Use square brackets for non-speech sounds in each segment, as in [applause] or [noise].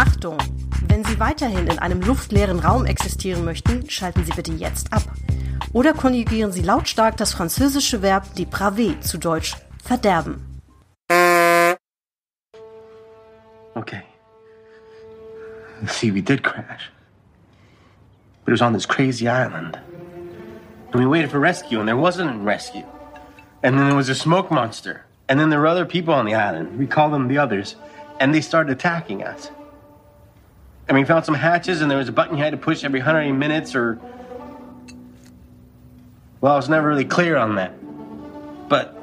Achtung! Wenn Sie weiterhin in einem luftleeren Raum existieren möchten, schalten Sie bitte jetzt ab. Oder konjugieren Sie lautstark das französische Verb depraver zu Deutsch verderben. Okay. See, we did crash. But it was on this crazy island. And we waited for rescue, and there wasn't a rescue. And then there was a smoke monster. And then there were other people on the island. We called them the others. And they started attacking us. And we found some hatches, and there was a button you had to push every 100 minutes, or. Well, I was never really clear on that. But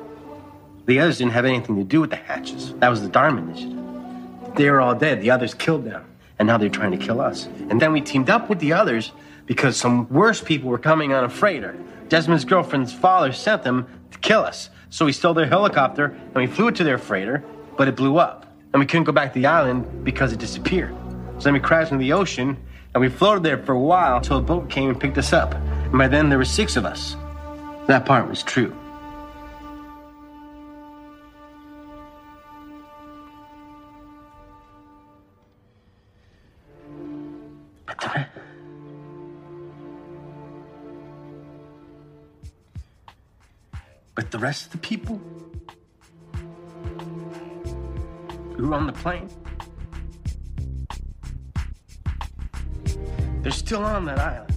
the others didn't have anything to do with the hatches. That was the Dharma Initiative. They were all dead. The others killed them. And now they're trying to kill us. And then we teamed up with the others because some worse people were coming on a freighter. Desmond's girlfriend's father sent them to kill us. So we stole their helicopter and we flew it to their freighter, but it blew up. And we couldn't go back to the island because it disappeared. So then we crashed into the ocean and we floated there for a while until a boat came and picked us up. And by then there were six of us. That part was true. But the, rest of the people who were on the plane, they're still on that island.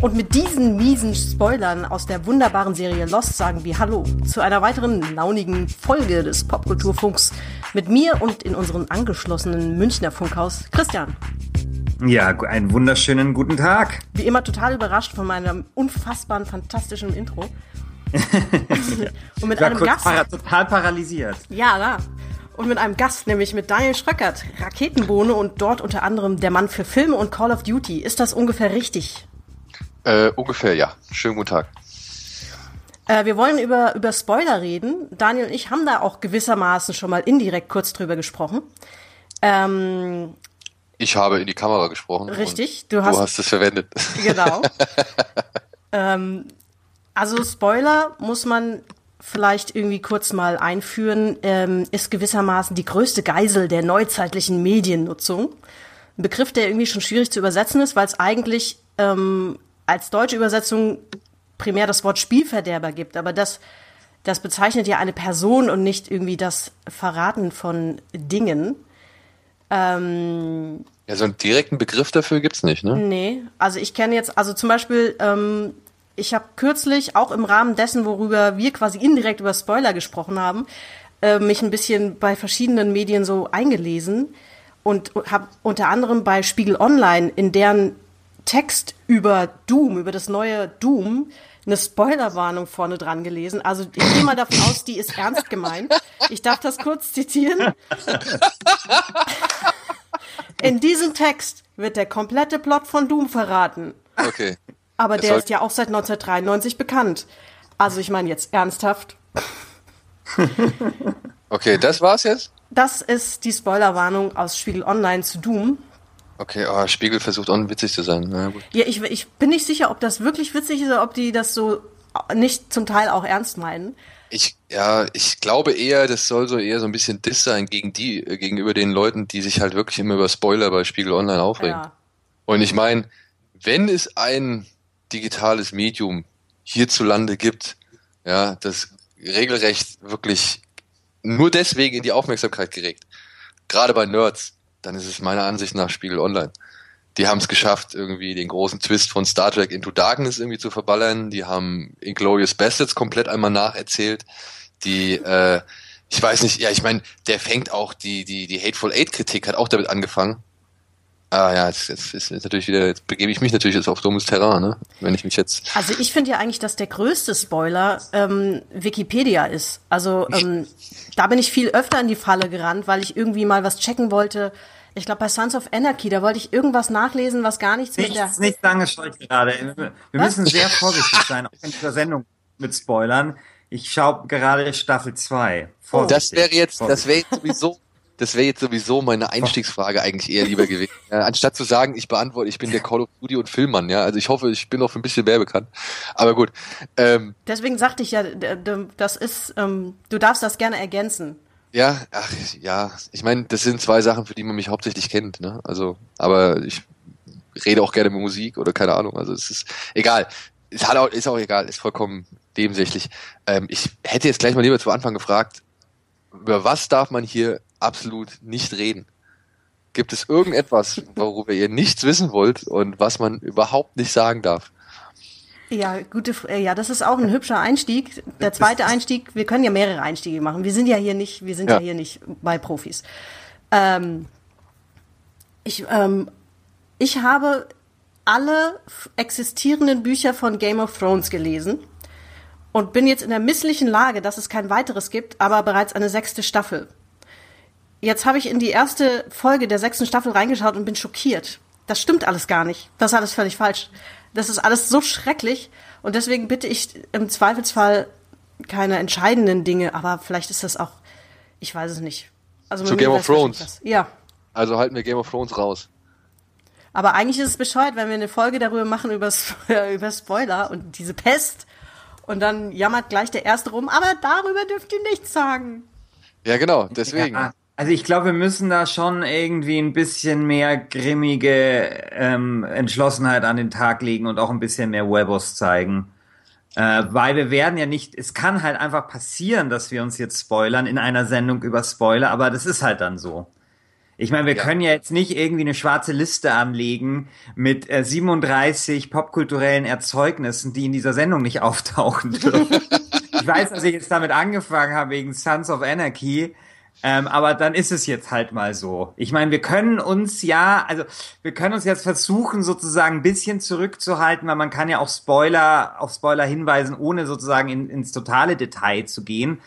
Und mit diesen miesen Spoilern aus der wunderbaren Serie Lost sagen wir Hallo zu einer weiteren launigen Folge des Popkulturfunks mit mir und in unserem angeschlossenen Münchner Funkhaus Christian. Ja, einen wunderschönen guten Tag. Wie immer total überrascht von meinem unfassbaren, fantastischen Intro. [laughs] und mit einem Gast. Para total paralysiert. Ja, ja. Und mit einem Gast, nämlich mit Daniel Schröckert, Raketenbohne und dort unter anderem der Mann für Filme und Call of Duty. Ist das ungefähr richtig? Äh, ungefähr, ja. Schönen guten Tag. Äh, wir wollen über, über Spoiler reden. Daniel und ich haben da auch gewissermaßen schon mal indirekt kurz drüber gesprochen. Ähm, ich habe in die Kamera gesprochen. Richtig, du hast, du hast es verwendet. Genau. [laughs] ähm, also Spoiler muss man vielleicht irgendwie kurz mal einführen, ähm, ist gewissermaßen die größte Geisel der neuzeitlichen Mediennutzung. Ein Begriff, der irgendwie schon schwierig zu übersetzen ist, weil es eigentlich ähm, als deutsche Übersetzung primär das Wort Spielverderber gibt, aber das, das bezeichnet ja eine Person und nicht irgendwie das Verraten von Dingen. Ähm, ja, so einen direkten Begriff dafür gibt's nicht, ne? Nee, also ich kenne jetzt, also zum Beispiel, ähm, ich habe kürzlich auch im Rahmen dessen, worüber wir quasi indirekt über Spoiler gesprochen haben, äh, mich ein bisschen bei verschiedenen Medien so eingelesen und habe unter anderem bei Spiegel Online in deren Text über Doom, über das neue Doom, eine Spoilerwarnung vorne dran gelesen. Also ich gehe mal davon aus, die ist ernst gemeint. Ich darf das kurz zitieren. In diesem Text wird der komplette Plot von Doom verraten. Okay. Aber der ist ja auch seit 1993 bekannt. Also ich meine jetzt ernsthaft. [laughs] Okay, das war's jetzt? Das ist die Spoilerwarnung aus Spiegel Online zu Doom. Okay, oh, Spiegel versucht auch witzig zu sein. Ja, gut. ja ich, ich bin nicht sicher, ob das wirklich witzig ist oder ob die das so nicht zum Teil auch ernst meinen. Ich, ja, ich glaube eher, das soll so eher so ein bisschen Diss sein gegen die, äh, gegenüber den Leuten, die sich halt wirklich immer über Spoiler bei Spiegel Online aufregen. Ja. Und ich meine, wenn es ein digitales Medium hierzulande gibt, ja, das regelrecht wirklich nur deswegen in die Aufmerksamkeit geregt, gerade bei Nerds, dann ist es meiner Ansicht nach Spiegel Online. Die haben es geschafft, irgendwie den großen Twist von Star Trek Into Darkness irgendwie zu verballern. Die haben Inglorious Bastards komplett einmal nacherzählt. Die, äh, ich weiß nicht, ja, ich meine, der fängt auch die, die, die Hateful Eight Kritik hat auch damit angefangen. Ah ja, jetzt, jetzt ist natürlich wieder, jetzt begebe ich mich natürlich jetzt auf dummes Terrain, ne? Wenn ich mich jetzt. Also ich finde ja eigentlich, dass der größte Spoiler ähm, Wikipedia ist. Also ähm, da bin ich viel öfter in die Falle gerannt, weil ich irgendwie mal was checken wollte. Ich glaube, bei Sons of Anarchy, da wollte ich irgendwas nachlesen, was gar nichts, nichts mit der... Nichts angestellt gerade. Wir was? müssen sehr vorsichtig sein, auch in dieser Sendung mit Spoilern. Ich schaue gerade Staffel 2. Oh. Das wäre jetzt, das wäre jetzt sowieso das wäre jetzt sowieso meine Einstiegsfrage eigentlich eher lieber [laughs] gewesen. Ja, anstatt zu sagen, ich beantworte, ich bin der Call of Duty und Filmmann, ja. Also ich hoffe, ich bin noch ein bisschen mehr bekannt. Aber gut. Ähm, Deswegen sagte ich ja, das ist, ähm, du darfst das gerne ergänzen. Ja, ach, ja. Ich meine, das sind zwei Sachen, für die man mich hauptsächlich kennt, ne? Also, aber ich rede auch gerne mit Musik oder keine Ahnung. Also es ist egal. Ist, halt auch, ist auch egal, ist vollkommen nebensächlich. Ähm, ich hätte jetzt gleich mal lieber zu Anfang gefragt, über was darf man hier absolut nicht reden? Gibt es irgendetwas, worüber ihr nichts wissen wollt und was man überhaupt nicht sagen darf? Ja, gute, äh, ja, das ist auch ein hübscher Einstieg. Der zweite Einstieg, wir können ja mehrere Einstiege machen. Wir sind ja hier nicht, wir sind ja, ja hier nicht bei Profis. Ähm, ich, ähm, ich habe alle existierenden Bücher von Game of Thrones gelesen und bin jetzt in der misslichen Lage, dass es kein weiteres gibt, aber bereits eine sechste Staffel. Jetzt habe ich in die erste Folge der sechsten Staffel reingeschaut und bin schockiert. Das stimmt alles gar nicht. Das ist alles völlig falsch. Das ist alles so schrecklich und deswegen bitte ich im Zweifelsfall keine entscheidenden Dinge, aber vielleicht ist das auch, ich weiß es nicht. Also Zu Game of Thrones. Ja. Also halten wir Game of Thrones raus. Aber eigentlich ist es bescheuert, wenn wir eine Folge darüber machen, über, [laughs] über Spoiler und diese Pest. Und dann jammert gleich der Erste rum, aber darüber dürft ihr nichts sagen. Ja, genau, deswegen. Ja, also ich glaube, wir müssen da schon irgendwie ein bisschen mehr grimmige ähm, Entschlossenheit an den Tag legen und auch ein bisschen mehr Webos zeigen. Äh, weil wir werden ja nicht, es kann halt einfach passieren, dass wir uns jetzt spoilern in einer Sendung über Spoiler, aber das ist halt dann so. Ich meine, wir ja. können ja jetzt nicht irgendwie eine schwarze Liste anlegen mit äh, 37 popkulturellen Erzeugnissen, die in dieser Sendung nicht auftauchen dürfen. [laughs] ich weiß, dass ich jetzt damit angefangen habe wegen Sons of Anarchy. Ähm, aber dann ist es jetzt halt mal so. Ich meine, wir können uns ja, also wir können uns jetzt versuchen, sozusagen ein bisschen zurückzuhalten, weil man kann ja auch Spoiler, auf Spoiler hinweisen, ohne sozusagen in, ins totale Detail zu gehen.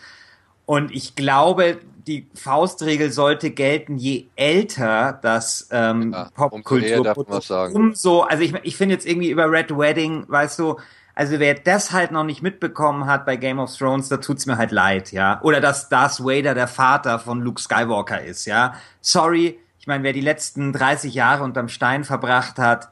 Und ich glaube, die Faustregel sollte gelten, je älter das ähm, ja, Popkultur, um umso, also ich, ich finde jetzt irgendwie über Red Wedding, weißt du, also wer das halt noch nicht mitbekommen hat bei Game of Thrones, da tut's mir halt leid, ja. Oder dass Darth Vader der Vater von Luke Skywalker ist, ja. Sorry, ich meine, wer die letzten 30 Jahre unterm Stein verbracht hat,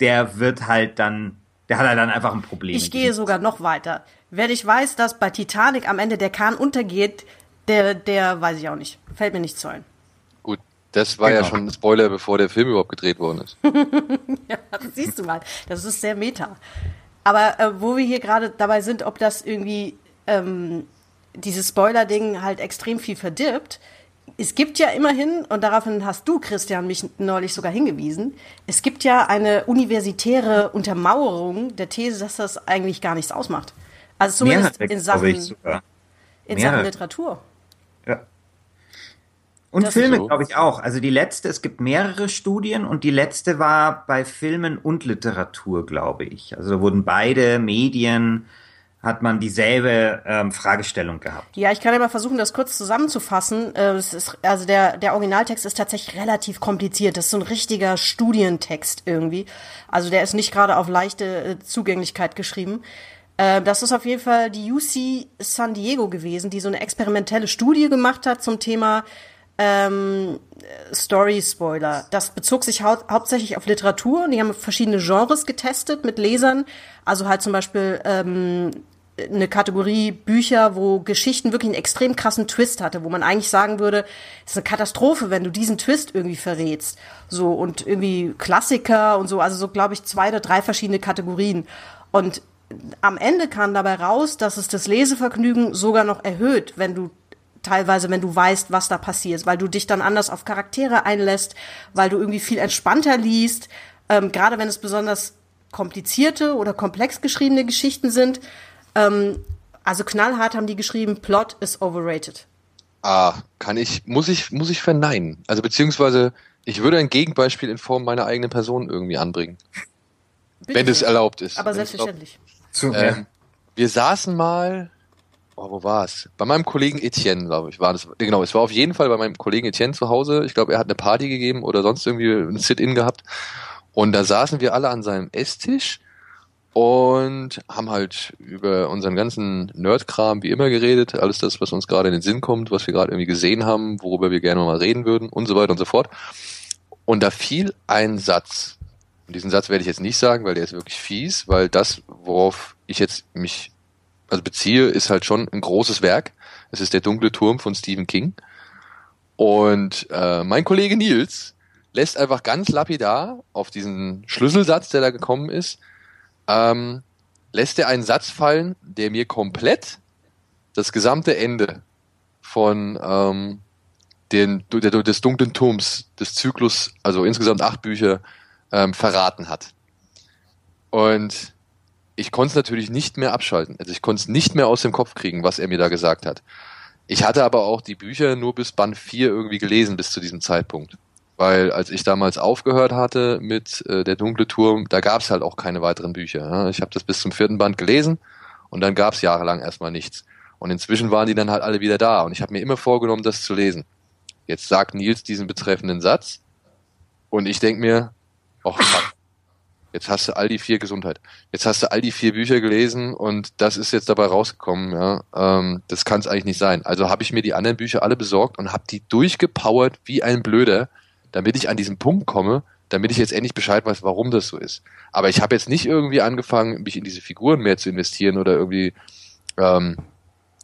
der wird halt dann, der hat halt dann einfach ein Problem. Ich gehe sogar noch weiter. Wer nicht weiß, dass bei Titanic am Ende der Kahn untergeht, der, der weiß ich auch nicht. Fällt mir nicht zu ein. Gut, das war genau. ja schon ein Spoiler, bevor der Film überhaupt gedreht worden ist. [laughs] ja, das siehst du mal. Das ist sehr meta. Aber äh, wo wir hier gerade dabei sind, ob das irgendwie ähm, dieses Spoiler-Ding halt extrem viel verdirbt. Es gibt ja immerhin, und daraufhin hast du, Christian, mich neulich sogar hingewiesen, es gibt ja eine universitäre Untermauerung der These, dass das eigentlich gar nichts ausmacht. Also zumindest in Sachen, in Sachen Literatur. Ja. Und das Filme, so. glaube ich, auch. Also die letzte, es gibt mehrere Studien und die letzte war bei Filmen und Literatur, glaube ich. Also wurden beide Medien, hat man dieselbe ähm, Fragestellung gehabt. Ja, ich kann ja mal versuchen, das kurz zusammenzufassen. Äh, es ist, also der, der Originaltext ist tatsächlich relativ kompliziert. Das ist so ein richtiger Studientext irgendwie. Also der ist nicht gerade auf leichte äh, Zugänglichkeit geschrieben. Äh, das ist auf jeden Fall die UC San Diego gewesen, die so eine experimentelle Studie gemacht hat zum Thema ähm, Story-Spoiler. Das bezog sich hau hauptsächlich auf Literatur und die haben verschiedene Genres getestet mit Lesern. Also halt zum Beispiel ähm, eine Kategorie Bücher, wo Geschichten wirklich einen extrem krassen Twist hatte, wo man eigentlich sagen würde, es ist eine Katastrophe, wenn du diesen Twist irgendwie verrätst. So und irgendwie Klassiker und so, also so glaube ich zwei oder drei verschiedene Kategorien. Und am Ende kam dabei raus, dass es das Lesevergnügen sogar noch erhöht, wenn du teilweise, wenn du weißt, was da passiert, weil du dich dann anders auf Charaktere einlässt, weil du irgendwie viel entspannter liest, ähm, gerade wenn es besonders komplizierte oder komplex geschriebene Geschichten sind. Ähm, also knallhart haben die geschrieben, Plot is overrated. Ah, kann ich, muss ich, muss ich verneinen. Also beziehungsweise, ich würde ein Gegenbeispiel in Form meiner eigenen Person irgendwie anbringen. Bitte wenn es erlaubt ist. Aber selbstverständlich. Ähm, wir saßen mal, oh, wo war es? Bei meinem Kollegen Etienne, glaube ich, war das. Genau, es war auf jeden Fall bei meinem Kollegen Etienne zu Hause. Ich glaube, er hat eine Party gegeben oder sonst irgendwie ein Sit-in gehabt. Und da saßen wir alle an seinem Esstisch und haben halt über unseren ganzen Nerdkram wie immer geredet, alles das, was uns gerade in den Sinn kommt, was wir gerade irgendwie gesehen haben, worüber wir gerne mal reden würden und so weiter und so fort. Und da fiel ein Satz. Und diesen Satz werde ich jetzt nicht sagen, weil der ist wirklich fies, weil das, worauf ich jetzt mich also beziehe, ist halt schon ein großes Werk. Es ist der dunkle Turm von Stephen King. Und äh, mein Kollege Nils lässt einfach ganz lapidar auf diesen Schlüsselsatz, der da gekommen ist, ähm, lässt er einen Satz fallen, der mir komplett das gesamte Ende von ähm, den, der, des dunklen Turms, des Zyklus, also insgesamt acht Bücher, ähm, verraten hat. Und ich konnte es natürlich nicht mehr abschalten. Also ich konnte es nicht mehr aus dem Kopf kriegen, was er mir da gesagt hat. Ich hatte aber auch die Bücher nur bis Band 4 irgendwie gelesen bis zu diesem Zeitpunkt. Weil als ich damals aufgehört hatte mit äh, Der dunkle Turm, da gab es halt auch keine weiteren Bücher. Ja. Ich habe das bis zum vierten Band gelesen und dann gab es jahrelang erstmal nichts. Und inzwischen waren die dann halt alle wieder da und ich habe mir immer vorgenommen, das zu lesen. Jetzt sagt Nils diesen betreffenden Satz und ich denk mir, ach jetzt hast du all die vier Gesundheit. Jetzt hast du all die vier Bücher gelesen und das ist jetzt dabei rausgekommen. Ja, ähm, das kann es eigentlich nicht sein. Also habe ich mir die anderen Bücher alle besorgt und habe die durchgepowert wie ein Blöder, damit ich an diesen Punkt komme, damit ich jetzt endlich Bescheid weiß, warum das so ist. Aber ich habe jetzt nicht irgendwie angefangen, mich in diese Figuren mehr zu investieren oder irgendwie ähm,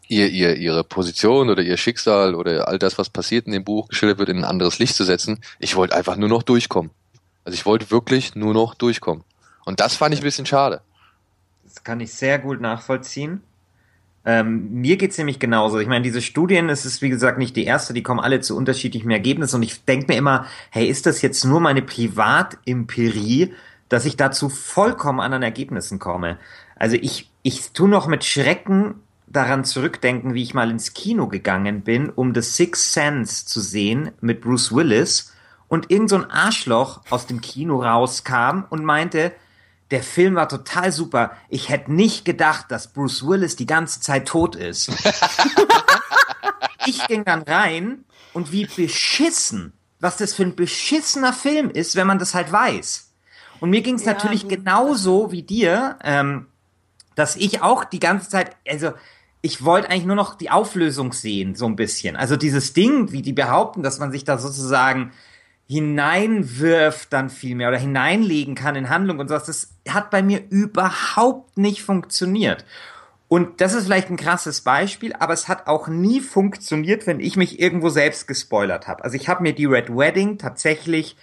ihr, ihr, ihre Position oder ihr Schicksal oder all das, was passiert in dem Buch geschildert wird, in ein anderes Licht zu setzen. Ich wollte einfach nur noch durchkommen. Also ich wollte wirklich nur noch durchkommen. Und das fand ich ein bisschen schade. Das kann ich sehr gut nachvollziehen. Ähm, mir geht's nämlich genauso. Ich meine, diese Studien, es ist wie gesagt nicht die erste, die kommen alle zu unterschiedlichen Ergebnissen und ich denke mir immer, hey, ist das jetzt nur meine Privatimperie, dass ich dazu vollkommen anderen Ergebnissen komme? Also ich, ich tu noch mit Schrecken daran zurückdenken, wie ich mal ins Kino gegangen bin, um The Sixth Sense zu sehen mit Bruce Willis und irgend so ein Arschloch aus dem Kino rauskam und meinte, der Film war total super. Ich hätte nicht gedacht, dass Bruce Willis die ganze Zeit tot ist. [laughs] ich ging dann rein und wie beschissen, was das für ein beschissener Film ist, wenn man das halt weiß. Und mir ging es ja, natürlich genauso wie dir, ähm, dass ich auch die ganze Zeit, also ich wollte eigentlich nur noch die Auflösung sehen, so ein bisschen. Also dieses Ding, wie die behaupten, dass man sich da sozusagen hineinwirft dann viel mehr oder hineinlegen kann in Handlung und sowas, das hat bei mir überhaupt nicht funktioniert. Und das ist vielleicht ein krasses Beispiel, aber es hat auch nie funktioniert, wenn ich mich irgendwo selbst gespoilert habe. Also ich habe mir die Red Wedding tatsächlich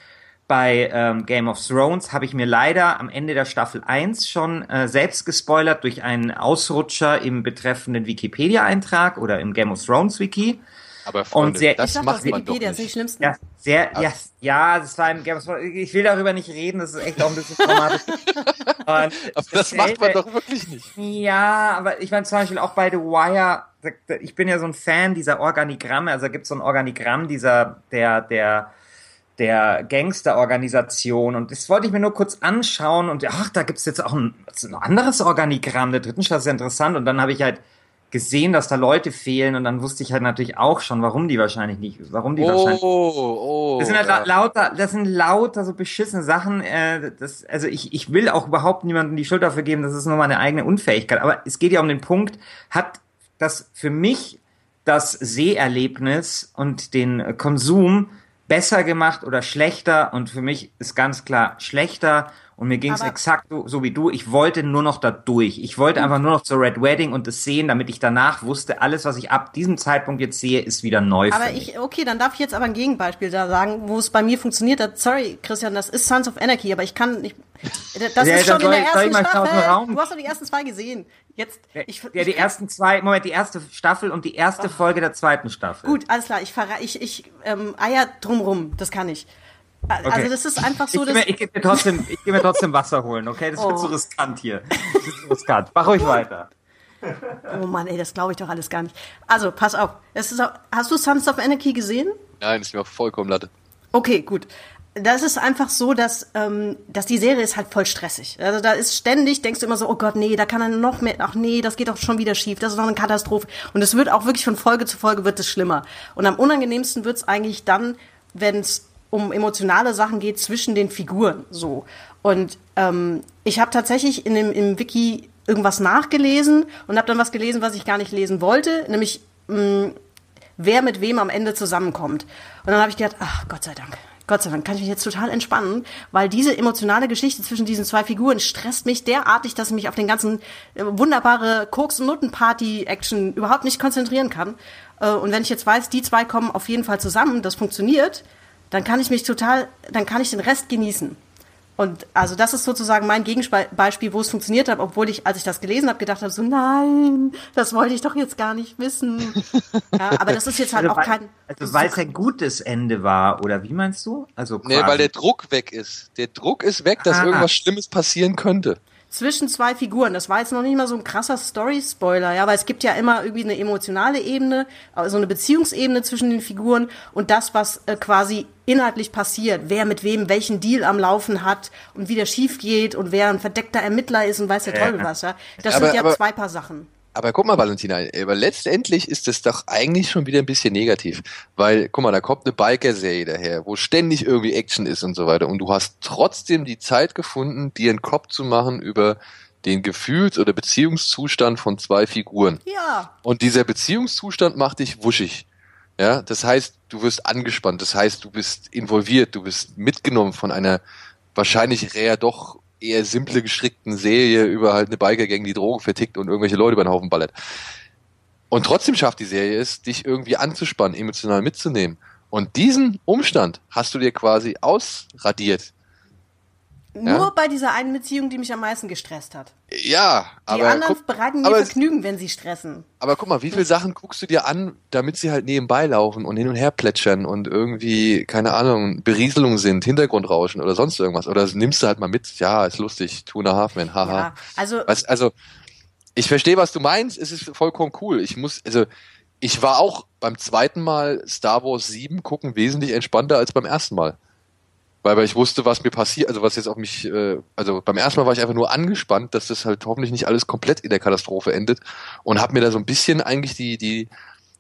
bei ähm, Game of Thrones habe ich mir leider am Ende der Staffel 1 schon äh, selbst gespoilert durch einen Ausrutscher im betreffenden Wikipedia-Eintrag oder im Game of Thrones Wiki. Aber Freunde, und sehr, das macht man doch nicht. Ist nicht ja, sehr, ja, ja, das war im Game of Thrones. Ich will darüber nicht reden, das ist echt auch ein bisschen traumatisch. [laughs] aber das, das macht man doch wirklich nicht. Ja, aber ich meine zum Beispiel auch bei The Wire, ich bin ja so ein Fan dieser Organigramme, also gibt es so ein Organigramm dieser, der, der, der Gangsterorganisation und das wollte ich mir nur kurz anschauen und ach, da gibt's jetzt auch ein, ein anderes Organigramm der dritten Stadt, ist ja interessant und dann habe ich halt gesehen, dass da Leute fehlen und dann wusste ich halt natürlich auch schon, warum die wahrscheinlich nicht, warum die oh, wahrscheinlich. Oh, das sind halt ja. lauter, das sind lauter so beschissene Sachen. Äh, das, also ich, ich will auch überhaupt niemandem die Schuld dafür geben, das ist nur meine eigene Unfähigkeit. Aber es geht ja um den Punkt, hat das für mich das Seherlebnis und den Konsum besser gemacht oder schlechter und für mich ist ganz klar schlechter und mir ging es exakt so, so, wie du. Ich wollte nur noch da durch. Ich wollte einfach nur noch zur Red Wedding und das sehen, damit ich danach wusste, alles, was ich ab diesem Zeitpunkt jetzt sehe, ist wieder neu. Aber ich, okay, dann darf ich jetzt aber ein Gegenbeispiel da sagen, wo es bei mir funktioniert hat. Sorry, Christian, das ist Sons of Anarchy, aber ich kann nicht. Das ja, ist schon in der ersten Staffel. Du hast doch die ersten zwei gesehen. Jetzt, ich, ja, die ersten zwei, Moment, die erste Staffel und die erste oh. Folge der zweiten Staffel. Gut, alles klar, ich ich, ich, ähm, Eier drumrum, das kann ich. Also okay. das ist einfach so, dass... Ich gehe mir, trotzdem, ich geh mir trotzdem Wasser holen, okay? Das oh. wird zu riskant hier. Das wird zu riskant. Mach ruhig weiter. [laughs] Oh Mann, ey, das glaube ich doch alles gar nicht. Also, pass auf. Es ist auch, hast du Sons of Anarchy gesehen? Nein, ist mir auch vollkommen latte. Okay, gut das ist einfach so, dass, ähm, dass die Serie ist halt voll stressig. Also da ist ständig, denkst du immer so, oh Gott, nee, da kann er noch mehr, ach nee, das geht doch schon wieder schief, das ist doch eine Katastrophe. Und es wird auch wirklich von Folge zu Folge wird es schlimmer. Und am unangenehmsten wird's eigentlich dann, wenn es um emotionale Sachen geht zwischen den Figuren so. Und ähm, ich habe tatsächlich in dem im Wiki irgendwas nachgelesen und habe dann was gelesen, was ich gar nicht lesen wollte, nämlich mh, wer mit wem am Ende zusammenkommt. Und dann habe ich gedacht, ach Gott sei Dank, Gott sei Dank kann ich mich jetzt total entspannen, weil diese emotionale Geschichte zwischen diesen zwei Figuren stresst mich derartig, dass ich mich auf den ganzen äh, wunderbare Koks- und Nuttenparty-Action überhaupt nicht konzentrieren kann. Äh, und wenn ich jetzt weiß, die zwei kommen auf jeden Fall zusammen, das funktioniert, dann kann ich mich total, dann kann ich den Rest genießen. Und also das ist sozusagen mein Gegenbeispiel, wo es funktioniert hat, obwohl ich, als ich das gelesen habe, gedacht habe, so nein, das wollte ich doch jetzt gar nicht wissen. [laughs] Ja, aber das ist jetzt halt also auch kein. Also weil es ein gutes Ende war, oder wie meinst du? Also quasi. Nee, weil der Druck weg ist. Der Druck ist weg, dass ah. irgendwas Schlimmes passieren könnte zwischen zwei Figuren. Das war jetzt noch nicht mal so ein krasser Story-Spoiler, ja, weil es gibt ja immer irgendwie eine emotionale Ebene, also eine Beziehungsebene zwischen den Figuren und das, was äh, quasi inhaltlich passiert, wer mit wem welchen Deal am Laufen hat und wie der schief geht und wer ein verdeckter Ermittler ist und weiß der Teufel was, ja. Das aber, sind ja aber, zwei Paar Sachen. Aber guck mal, Valentina, aber letztendlich ist das doch eigentlich schon wieder ein bisschen negativ. Weil, guck mal, da kommt eine Biker-Serie daher, wo ständig irgendwie Action ist und so weiter. Und du hast trotzdem die Zeit gefunden, dir einen Kopf zu machen über den Gefühls- oder Beziehungszustand von zwei Figuren. Ja. Und dieser Beziehungszustand macht dich wuschig. Ja, das heißt, du wirst angespannt, das heißt, du bist involviert, du bist mitgenommen von einer wahrscheinlich eher doch eher simple gestrickten Serie über halt eine Biker-Gang, die Drogen vertickt und irgendwelche Leute über den Haufen ballert. Und trotzdem schafft die Serie es, dich irgendwie anzuspannen, emotional mitzunehmen. Und diesen Umstand hast du dir quasi ausradiert. Nur ja? bei dieser einen Beziehung, die mich am meisten gestresst hat. Ja, aber. Die anderen guck, bereiten mir Vergnügen, wenn sie stressen. Aber guck mal, wie viele Sachen guckst du dir an, damit sie halt nebenbei laufen und hin und her plätschern und irgendwie, keine Ahnung, Berieselung sind, Hintergrundrauschen oder sonst irgendwas. Oder nimmst du halt mal mit, ja, ist lustig, Two and a Half Man, haha. Ja, also. Was, also, ich verstehe, was du meinst, es ist vollkommen cool. Ich muss, also, ich war auch beim zweiten Mal Star Wars 7 gucken wesentlich entspannter als beim ersten Mal weil, weil ich wusste, was mir passiert, also was jetzt auf mich, äh, also beim ersten Mal war ich einfach nur angespannt, dass das halt hoffentlich nicht alles komplett in der Katastrophe endet und habe mir da so ein bisschen eigentlich die, die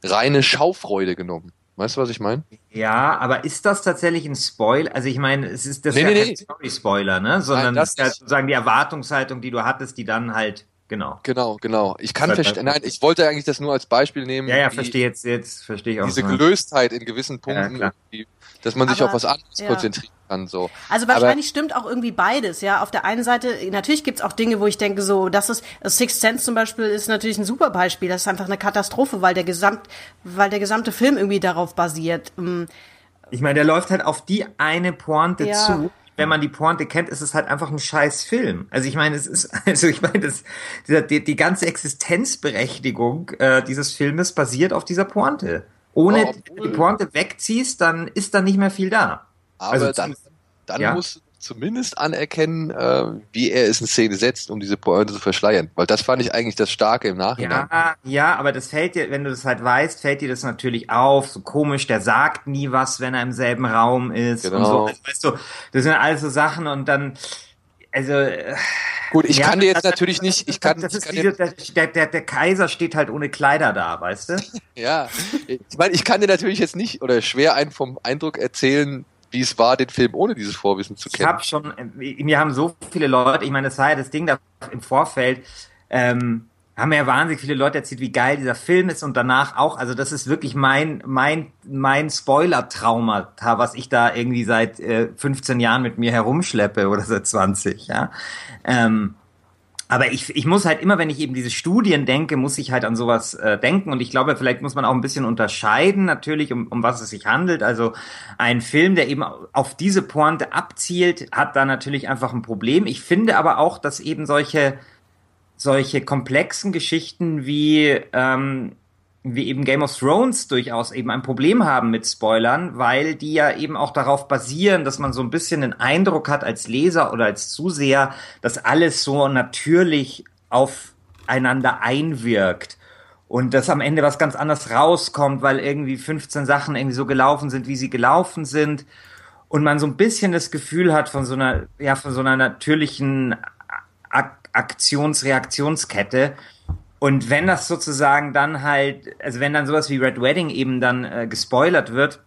reine Schaufreude genommen. Weißt du, was ich meine? Ja, aber ist das tatsächlich ein Spoiler? Also ich meine, es ist das nee, ist ja nee, kein nee. Story-Spoiler, ne? Sondern Nein, das ist ja sozusagen die Erwartungshaltung, die du hattest, die dann halt Genau. Genau, genau. Ich kann verstehen. Nein, ich wollte eigentlich das nur als Beispiel nehmen. Ja, ja, verstehe jetzt, jetzt verstehe ich auch. Diese Gelöstheit in gewissen Punkten, ja, dass man sich Aber, auf was anderes ja. konzentrieren kann. So. Also wahrscheinlich Aber, stimmt auch irgendwie beides, ja. Auf der einen Seite, natürlich gibt's auch Dinge, wo ich denke, so, das ist, Sixth Sense zum Beispiel ist natürlich ein super Beispiel. Das ist einfach eine Katastrophe, weil der gesamt, weil der gesamte Film irgendwie darauf basiert. Mm. Ich meine, der läuft halt auf die eine Pointe ja. zu wenn man die Pointe kennt, ist es halt einfach ein scheiß Film. Also ich meine, es ist, [laughs] also ich meine, das, die, die ganze Existenzberechtigung äh, dieses Filmes basiert auf dieser Pointe. Ohne oh, die Pointe wegziehst, dann ist da nicht mehr viel da. Aber also dann, dann ja? muss zumindest anerkennen, äh, wie er es in Szene setzt, um diese Pointe zu verschleiern. Weil das fand ich eigentlich das Starke im Nachhinein. Ja, ja, aber das fällt dir, wenn du das halt weißt, fällt dir das natürlich auf. So komisch, der sagt nie was, wenn er im selben Raum ist. Genau. Und so. Also, weißt du, das sind alles so Sachen und dann, also. Gut, ich ja, kann dir jetzt das, natürlich das, nicht, ich kann, das ist kann diese, der, der, der Kaiser steht halt ohne Kleider da, weißt du? [laughs] ja, ich meine, ich kann dir natürlich jetzt nicht oder schwer einen vom Eindruck erzählen, wie es war, den Film ohne dieses Vorwissen zu kennen. Ich habe schon, mir haben so viele Leute, ich meine, das war ja das Ding da im Vorfeld, ähm, haben ja wahnsinnig viele Leute erzählt, wie geil dieser Film ist und danach auch, also das ist wirklich mein, mein, mein Spoiler-Trauma, was ich da irgendwie seit äh, 15 Jahren mit mir herumschleppe oder seit 20, ja. Ähm, aber ich, ich muss halt immer, wenn ich eben diese Studien denke, muss ich halt an sowas äh, denken. Und ich glaube, vielleicht muss man auch ein bisschen unterscheiden, natürlich, um, um was es sich handelt. Also ein Film, der eben auf diese Pointe abzielt, hat da natürlich einfach ein Problem. Ich finde aber auch, dass eben solche, solche komplexen Geschichten wie ähm, wie eben Game of Thrones durchaus eben ein Problem haben mit Spoilern, weil die ja eben auch darauf basieren, dass man so ein bisschen den Eindruck hat als Leser oder als Zuseher, dass alles so natürlich aufeinander einwirkt und dass am Ende was ganz anderes rauskommt, weil irgendwie 15 Sachen irgendwie so gelaufen sind, wie sie gelaufen sind. Und man so ein bisschen das Gefühl hat von so einer ja von so einer natürlichen Ak Aktionsreaktionskette und wenn das sozusagen dann halt, also wenn dann sowas wie Red Wedding eben dann äh, gespoilert wird,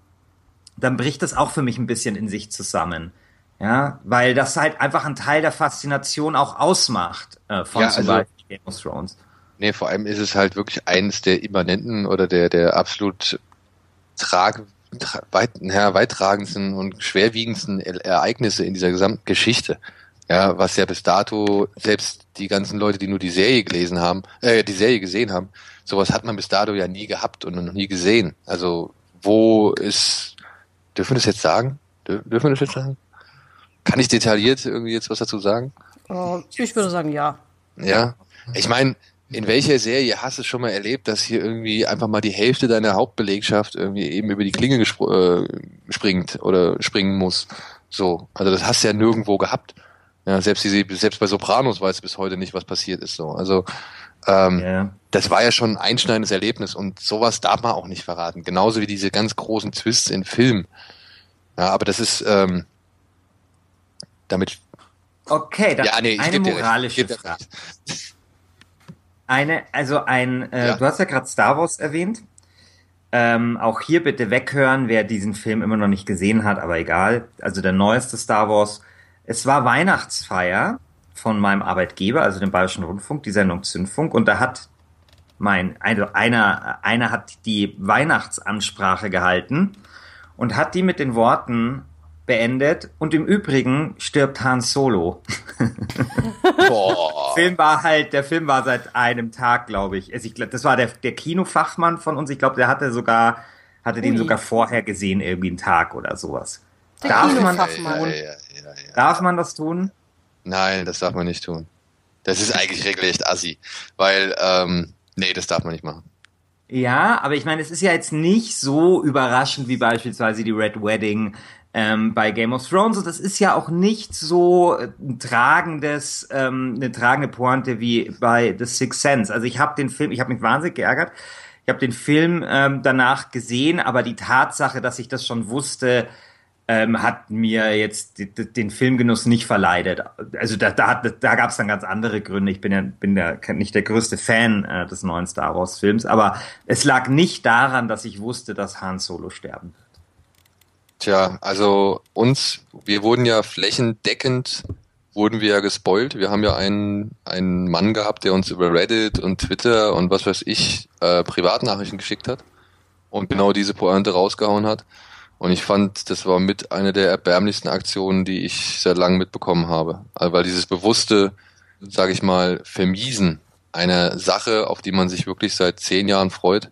dann bricht das auch für mich ein bisschen in sich zusammen. Ja, weil das halt einfach ein Teil der Faszination auch ausmacht äh, von ja, zum also, Beispiel Game of Thrones. Nee, vor allem ist es halt wirklich eines der immanenten oder der, der absolut trag, weit, ja, weitragendsten und schwerwiegendsten Ereignisse in dieser gesamten Geschichte. Ja, was ja bis dato selbst die ganzen Leute, die nur die Serie gelesen haben, äh, die Serie gesehen haben, sowas hat man bis dato ja nie gehabt und noch nie gesehen. Also wo ist, dürfen wir das jetzt sagen? Dürfen wir das jetzt sagen? Kann ich detailliert irgendwie jetzt was dazu sagen? Uh, ich würde sagen, ja. Ja, ich meine, in welcher Serie hast du schon mal erlebt, dass hier irgendwie einfach mal die Hälfte deiner Hauptbelegschaft irgendwie eben über die Klinge äh, springt oder springen muss? So, also das hast du ja nirgendwo gehabt. Ja, selbst diese, selbst bei Sopranos weiß bis heute nicht, was passiert ist. So, also ähm, yeah. das war ja schon ein einschneidendes Erlebnis und sowas darf man auch nicht verraten. Genauso wie diese ganz großen Twists in Filmen. Ja, aber das ist ähm, damit. Okay, dann ja, nee, eine moralische Frage. Eine, also ein, äh, ja. du hast ja gerade Star Wars erwähnt. Ähm, auch hier bitte weghören, wer diesen Film immer noch nicht gesehen hat, aber egal. Also der neueste Star Wars. Es war Weihnachtsfeier von meinem Arbeitgeber, also dem Bayerischen Rundfunk, die Sendung Zündfunk, und da hat mein, also einer, einer hat die Weihnachtsansprache gehalten und hat die mit den Worten beendet und im Übrigen stirbt Han Solo. [laughs] Boah. Film war halt, der Film war seit einem Tag, glaube ich. Also ich glaub, das war der, der Kinofachmann von uns. Ich glaube, der hatte sogar, hatte Ui. den sogar vorher gesehen, irgendwie einen Tag oder sowas. Der darf man das? Ja, ja, ja, darf man das tun? Nein, das darf man nicht tun. Das ist eigentlich regelrecht assi, weil, ähm, nee, das darf man nicht machen. Ja, aber ich meine, es ist ja jetzt nicht so überraschend wie beispielsweise die Red Wedding ähm, bei Game of Thrones. Und das ist ja auch nicht so ein tragendes, ähm, eine tragende Pointe wie bei The Sixth Sense. Also ich habe den Film, ich habe mich wahnsinnig geärgert. Ich habe den Film ähm, danach gesehen, aber die Tatsache, dass ich das schon wusste, ähm, hat mir jetzt den Filmgenuss nicht verleidet. Also da, da, da gab es dann ganz andere Gründe. Ich bin ja bin ja nicht der größte Fan äh, des neuen Star Wars Films, aber es lag nicht daran, dass ich wusste, dass Han Solo sterben wird. Tja, also uns, wir wurden ja flächendeckend, wurden wir ja gespoilt. Wir haben ja einen, einen Mann gehabt, der uns über Reddit und Twitter und was weiß ich, äh, Privatnachrichten geschickt hat und genau diese Pointe rausgehauen hat. Und ich fand, das war mit einer der erbärmlichsten Aktionen, die ich seit langem mitbekommen habe. Also weil dieses bewusste, sage ich mal, Vermiesen einer Sache, auf die man sich wirklich seit zehn Jahren freut,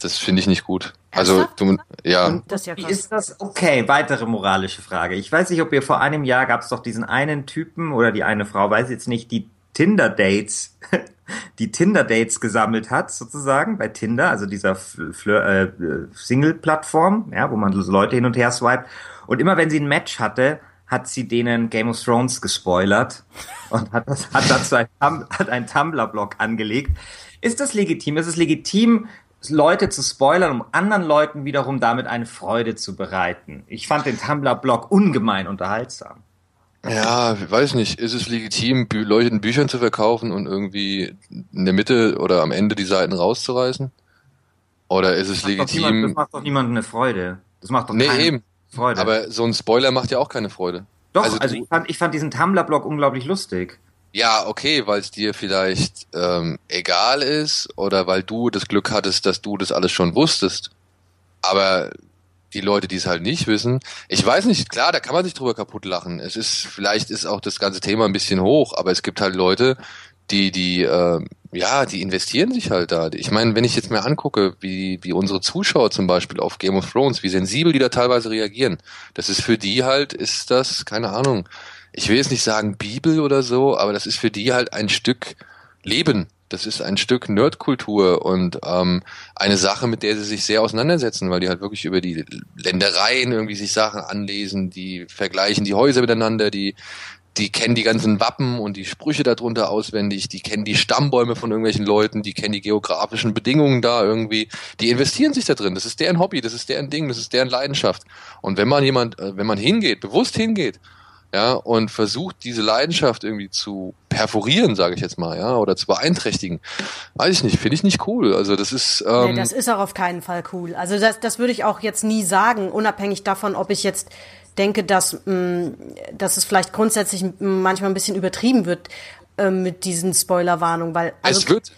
das finde ich nicht gut. Also du, ja. Das ja Wie ist das? Okay, weitere moralische Frage. Ich weiß nicht, ob ihr vor einem Jahr gab es doch diesen einen Typen oder die eine Frau, weiß jetzt nicht, die Tinder-Dates, [laughs] die Tinder-Dates gesammelt hat, sozusagen, bei Tinder, also dieser äh, Single-Plattform, ja, wo man Leute hin und her swipet. Und immer wenn sie ein Match hatte, hat sie denen Game of Thrones gespoilert [laughs] und hat, das, hat dazu ein, hat einen Tumblr-Blog angelegt. Ist das legitim? Ist es legitim, Leute zu spoilern, um anderen Leuten wiederum damit eine Freude zu bereiten. Ich fand den Tumblr-Blog ungemein unterhaltsam. Ja, weiß nicht. Ist es legitim, Bü Leuten Büchern zu verkaufen und irgendwie in der Mitte oder am Ende die Seiten rauszureißen? Oder ist es das legitim? Niemand, das macht doch niemandem eine Freude. Das macht doch nee, eben. Freude. Aber so ein Spoiler macht ja auch keine Freude. Doch, also, also ich, fand, ich fand diesen Tumblr-Blog unglaublich lustig. Ja, okay, weil es dir vielleicht ähm, egal ist oder weil du das Glück hattest, dass du das alles schon wusstest. Aber die Leute, die es halt nicht wissen, ich weiß nicht, klar, da kann man sich drüber kaputt lachen. Es ist, vielleicht ist auch das ganze Thema ein bisschen hoch, aber es gibt halt Leute, die, die, äh, ja, die investieren sich halt da. Ich meine, wenn ich jetzt mir angucke, wie, wie unsere Zuschauer zum Beispiel auf Game of Thrones, wie sensibel die da teilweise reagieren, das ist für die halt, ist das, keine Ahnung, ich will jetzt nicht sagen Bibel oder so, aber das ist für die halt ein Stück Leben. Das ist ein Stück Nerdkultur und ähm, eine Sache, mit der sie sich sehr auseinandersetzen, weil die halt wirklich über die Ländereien irgendwie sich Sachen anlesen, die vergleichen die Häuser miteinander, die die kennen die ganzen Wappen und die Sprüche darunter auswendig, die kennen die Stammbäume von irgendwelchen Leuten, die kennen die geografischen Bedingungen da irgendwie, die investieren sich da drin. Das ist deren Hobby, das ist deren Ding, das ist deren Leidenschaft. Und wenn man jemand, äh, wenn man hingeht, bewusst hingeht ja, und versucht diese Leidenschaft irgendwie zu perforieren, sage ich jetzt mal, ja, oder zu beeinträchtigen, weiß ich nicht, finde ich nicht cool. Also das ist. Ähm nee, das ist auch auf keinen Fall cool. Also das, das würde ich auch jetzt nie sagen, unabhängig davon, ob ich jetzt denke, dass, mh, mm, dass es vielleicht grundsätzlich manchmal ein bisschen übertrieben wird äh, mit diesen Spoilerwarnungen, weil also es wird,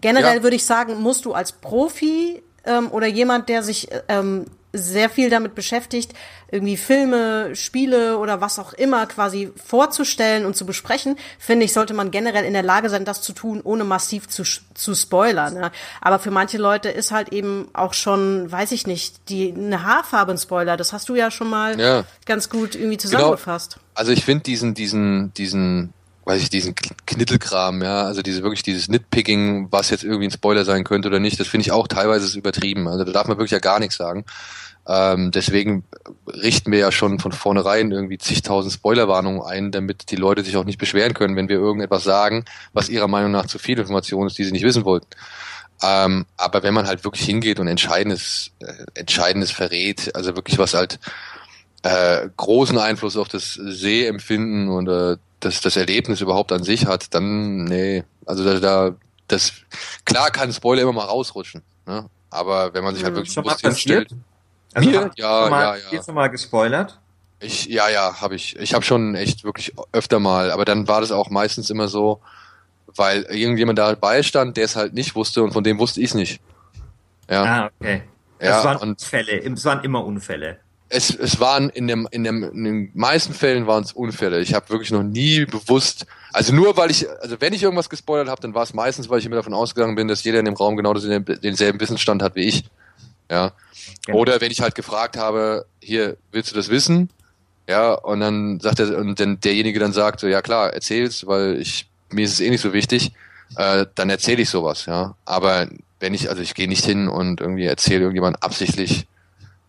generell ja. würde ich sagen, musst du als Profi ähm, oder jemand, der sich ähm, sehr viel damit beschäftigt, irgendwie Filme, Spiele oder was auch immer quasi vorzustellen und zu besprechen, finde ich, sollte man generell in der Lage sein, das zu tun, ohne massiv zu, zu spoilern. Ne? Aber für manche Leute ist halt eben auch schon, weiß ich nicht, die eine Haarfarbe ein Spoiler. Das hast du ja schon mal ja. ganz gut irgendwie genau. zusammengefasst. Genau. Also ich finde diesen, diesen, diesen weiß ich, diesen Knittelkram, ja, also diese wirklich dieses Nitpicking, was jetzt irgendwie ein Spoiler sein könnte oder nicht, das finde ich auch teilweise übertrieben. Also da darf man wirklich ja gar nichts sagen. Ähm, deswegen richten wir ja schon von vornherein irgendwie zigtausend Spoilerwarnungen ein, damit die Leute sich auch nicht beschweren können, wenn wir irgendetwas sagen, was ihrer Meinung nach zu viel Information ist, die sie nicht wissen wollten. Ähm, aber wenn man halt wirklich hingeht und Entscheidendes, äh, Entscheidendes verrät, also wirklich was halt äh, großen Einfluss auf das Sehempfinden und äh, das, das Erlebnis überhaupt an sich hat, dann, nee, also da, da das, klar kann Spoiler immer mal rausrutschen, ne? aber wenn man sich halt hm, wirklich bewusst hinstellt. Also Mir? Ja, mal, ja, ja. Jetzt nochmal gespoilert? Ich, ja, ja, habe ich. Ich habe schon echt wirklich öfter mal, aber dann war das auch meistens immer so, weil irgendjemand dabei stand, der es halt nicht wusste und von dem wusste ich es nicht. Ja. Ah, okay. Ja, es waren Unfälle, es waren immer Unfälle es, es waren in, dem, in, dem, in den meisten Fällen waren es Unfälle. Ich habe wirklich noch nie bewusst, also nur weil ich, also wenn ich irgendwas gespoilert habe, dann war es meistens, weil ich immer davon ausgegangen bin, dass jeder in dem Raum genau den, denselben Wissensstand hat wie ich. Ja. Genau. Oder wenn ich halt gefragt habe, hier, willst du das wissen? Ja, und dann sagt er, und dann derjenige dann sagt, so, ja klar, erzähl's, weil ich, mir ist es eh nicht so wichtig, äh, dann erzähle ich sowas, ja. Aber wenn ich, also ich gehe nicht hin und irgendwie erzähle irgendjemand absichtlich,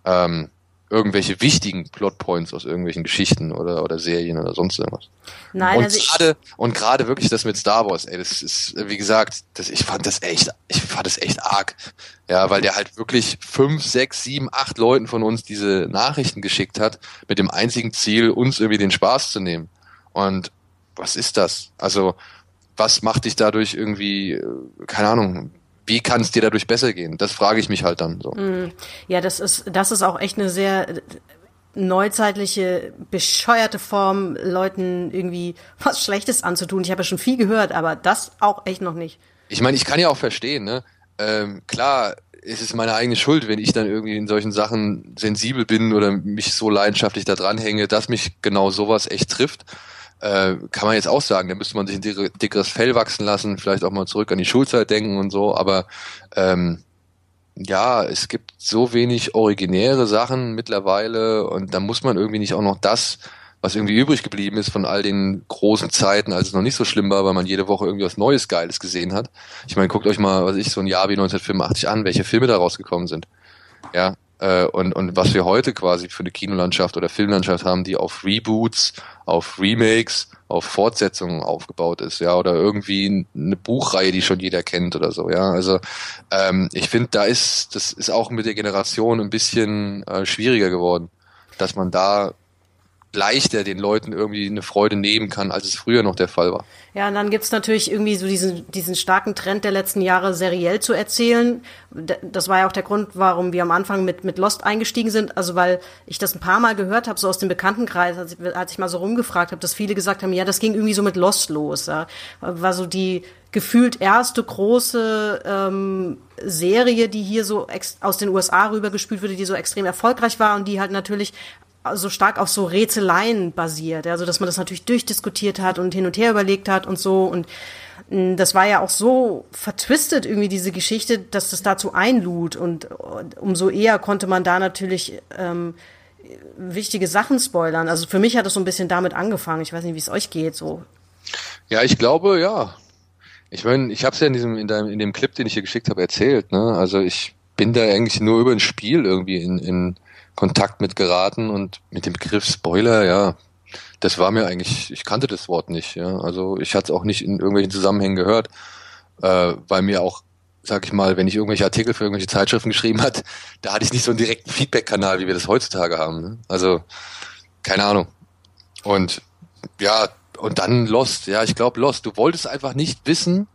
ähm, irgendwelche wichtigen Plotpoints aus irgendwelchen Geschichten oder, oder Serien oder sonst irgendwas. Nein, und also gerade und gerade wirklich das mit Star Wars, ey, das ist wie gesagt, das, ich fand das echt, ich fand das echt arg, ja, weil der halt wirklich fünf, sechs, sieben, acht Leuten von uns diese Nachrichten geschickt hat mit dem einzigen Ziel, uns irgendwie den Spaß zu nehmen. Und was ist das? Also was macht dich dadurch irgendwie, äh, keine Ahnung, wie kann es dir dadurch besser gehen? Das frage ich mich halt dann so. Mm. Ja, das ist, das ist auch echt eine sehr neuzeitliche, bescheuerte Form, Leuten irgendwie was Schlechtes anzutun. Ich habe ja schon viel gehört, aber das auch echt noch nicht. Ich meine, ich kann ja auch verstehen, ne? Ähm, klar, es ist meine eigene Schuld, wenn ich dann irgendwie in solchen Sachen sensibel bin oder mich so leidenschaftlich da dranhänge, dass mich genau sowas echt trifft äh, kann man jetzt auch sagen, da müsste man sich ein dickeres Fell wachsen lassen, vielleicht auch mal zurück an die Schulzeit denken und so, aber ähm, ja, es gibt so wenig originäre Sachen mittlerweile und da muss man irgendwie nicht auch noch das, was irgendwie übrig geblieben ist von all den großen Zeiten, als es noch nicht so schlimm war, weil man jede Woche irgendwie was Neues Geiles gesehen hat. Ich meine, guckt euch mal, was ich, so ein Jahr wie 1985 an, welche Filme da rausgekommen sind. Ja, äh, und, und was wir heute quasi für eine Kinolandschaft oder Filmlandschaft haben, die auf Reboots, auf Remakes, auf Fortsetzungen aufgebaut ist, ja, oder irgendwie eine Buchreihe, die schon jeder kennt oder so, ja. Also ähm, ich finde, da ist, das ist auch mit der Generation ein bisschen äh, schwieriger geworden, dass man da leichter den Leuten irgendwie eine Freude nehmen kann, als es früher noch der Fall war. Ja, und dann gibt's natürlich irgendwie so diesen, diesen starken Trend der letzten Jahre, seriell zu erzählen. Das war ja auch der Grund, warum wir am Anfang mit, mit Lost eingestiegen sind. Also weil ich das ein paar Mal gehört habe, so aus dem Bekanntenkreis, als ich, als ich mal so rumgefragt habe, dass viele gesagt haben, ja, das ging irgendwie so mit Lost los. Ja. War so die gefühlt erste große ähm, Serie, die hier so aus den USA rübergespült wurde, die so extrem erfolgreich war und die halt natürlich so stark auf so Rätseleien basiert, also dass man das natürlich durchdiskutiert hat und hin und her überlegt hat und so und mm, das war ja auch so vertwistet irgendwie diese Geschichte, dass das dazu einlud und umso eher konnte man da natürlich ähm, wichtige Sachen spoilern. Also für mich hat es so ein bisschen damit angefangen. Ich weiß nicht, wie es euch geht so. Ja, ich glaube, ja. Ich meine, ich habe es ja in diesem in, deinem, in dem Clip, den ich hier geschickt habe, erzählt. Ne? Also ich bin da eigentlich nur über ein Spiel irgendwie in, in Kontakt mit geraten und mit dem Begriff Spoiler, ja, das war mir eigentlich, ich kannte das Wort nicht, ja. Also ich hatte es auch nicht in irgendwelchen Zusammenhängen gehört, äh, weil mir auch, sag ich mal, wenn ich irgendwelche Artikel für irgendwelche Zeitschriften geschrieben hat, da hatte ich nicht so einen direkten Feedback-Kanal, wie wir das heutzutage haben. Ne? Also, keine Ahnung. Und ja, und dann Lost, ja, ich glaube Lost. Du wolltest einfach nicht wissen,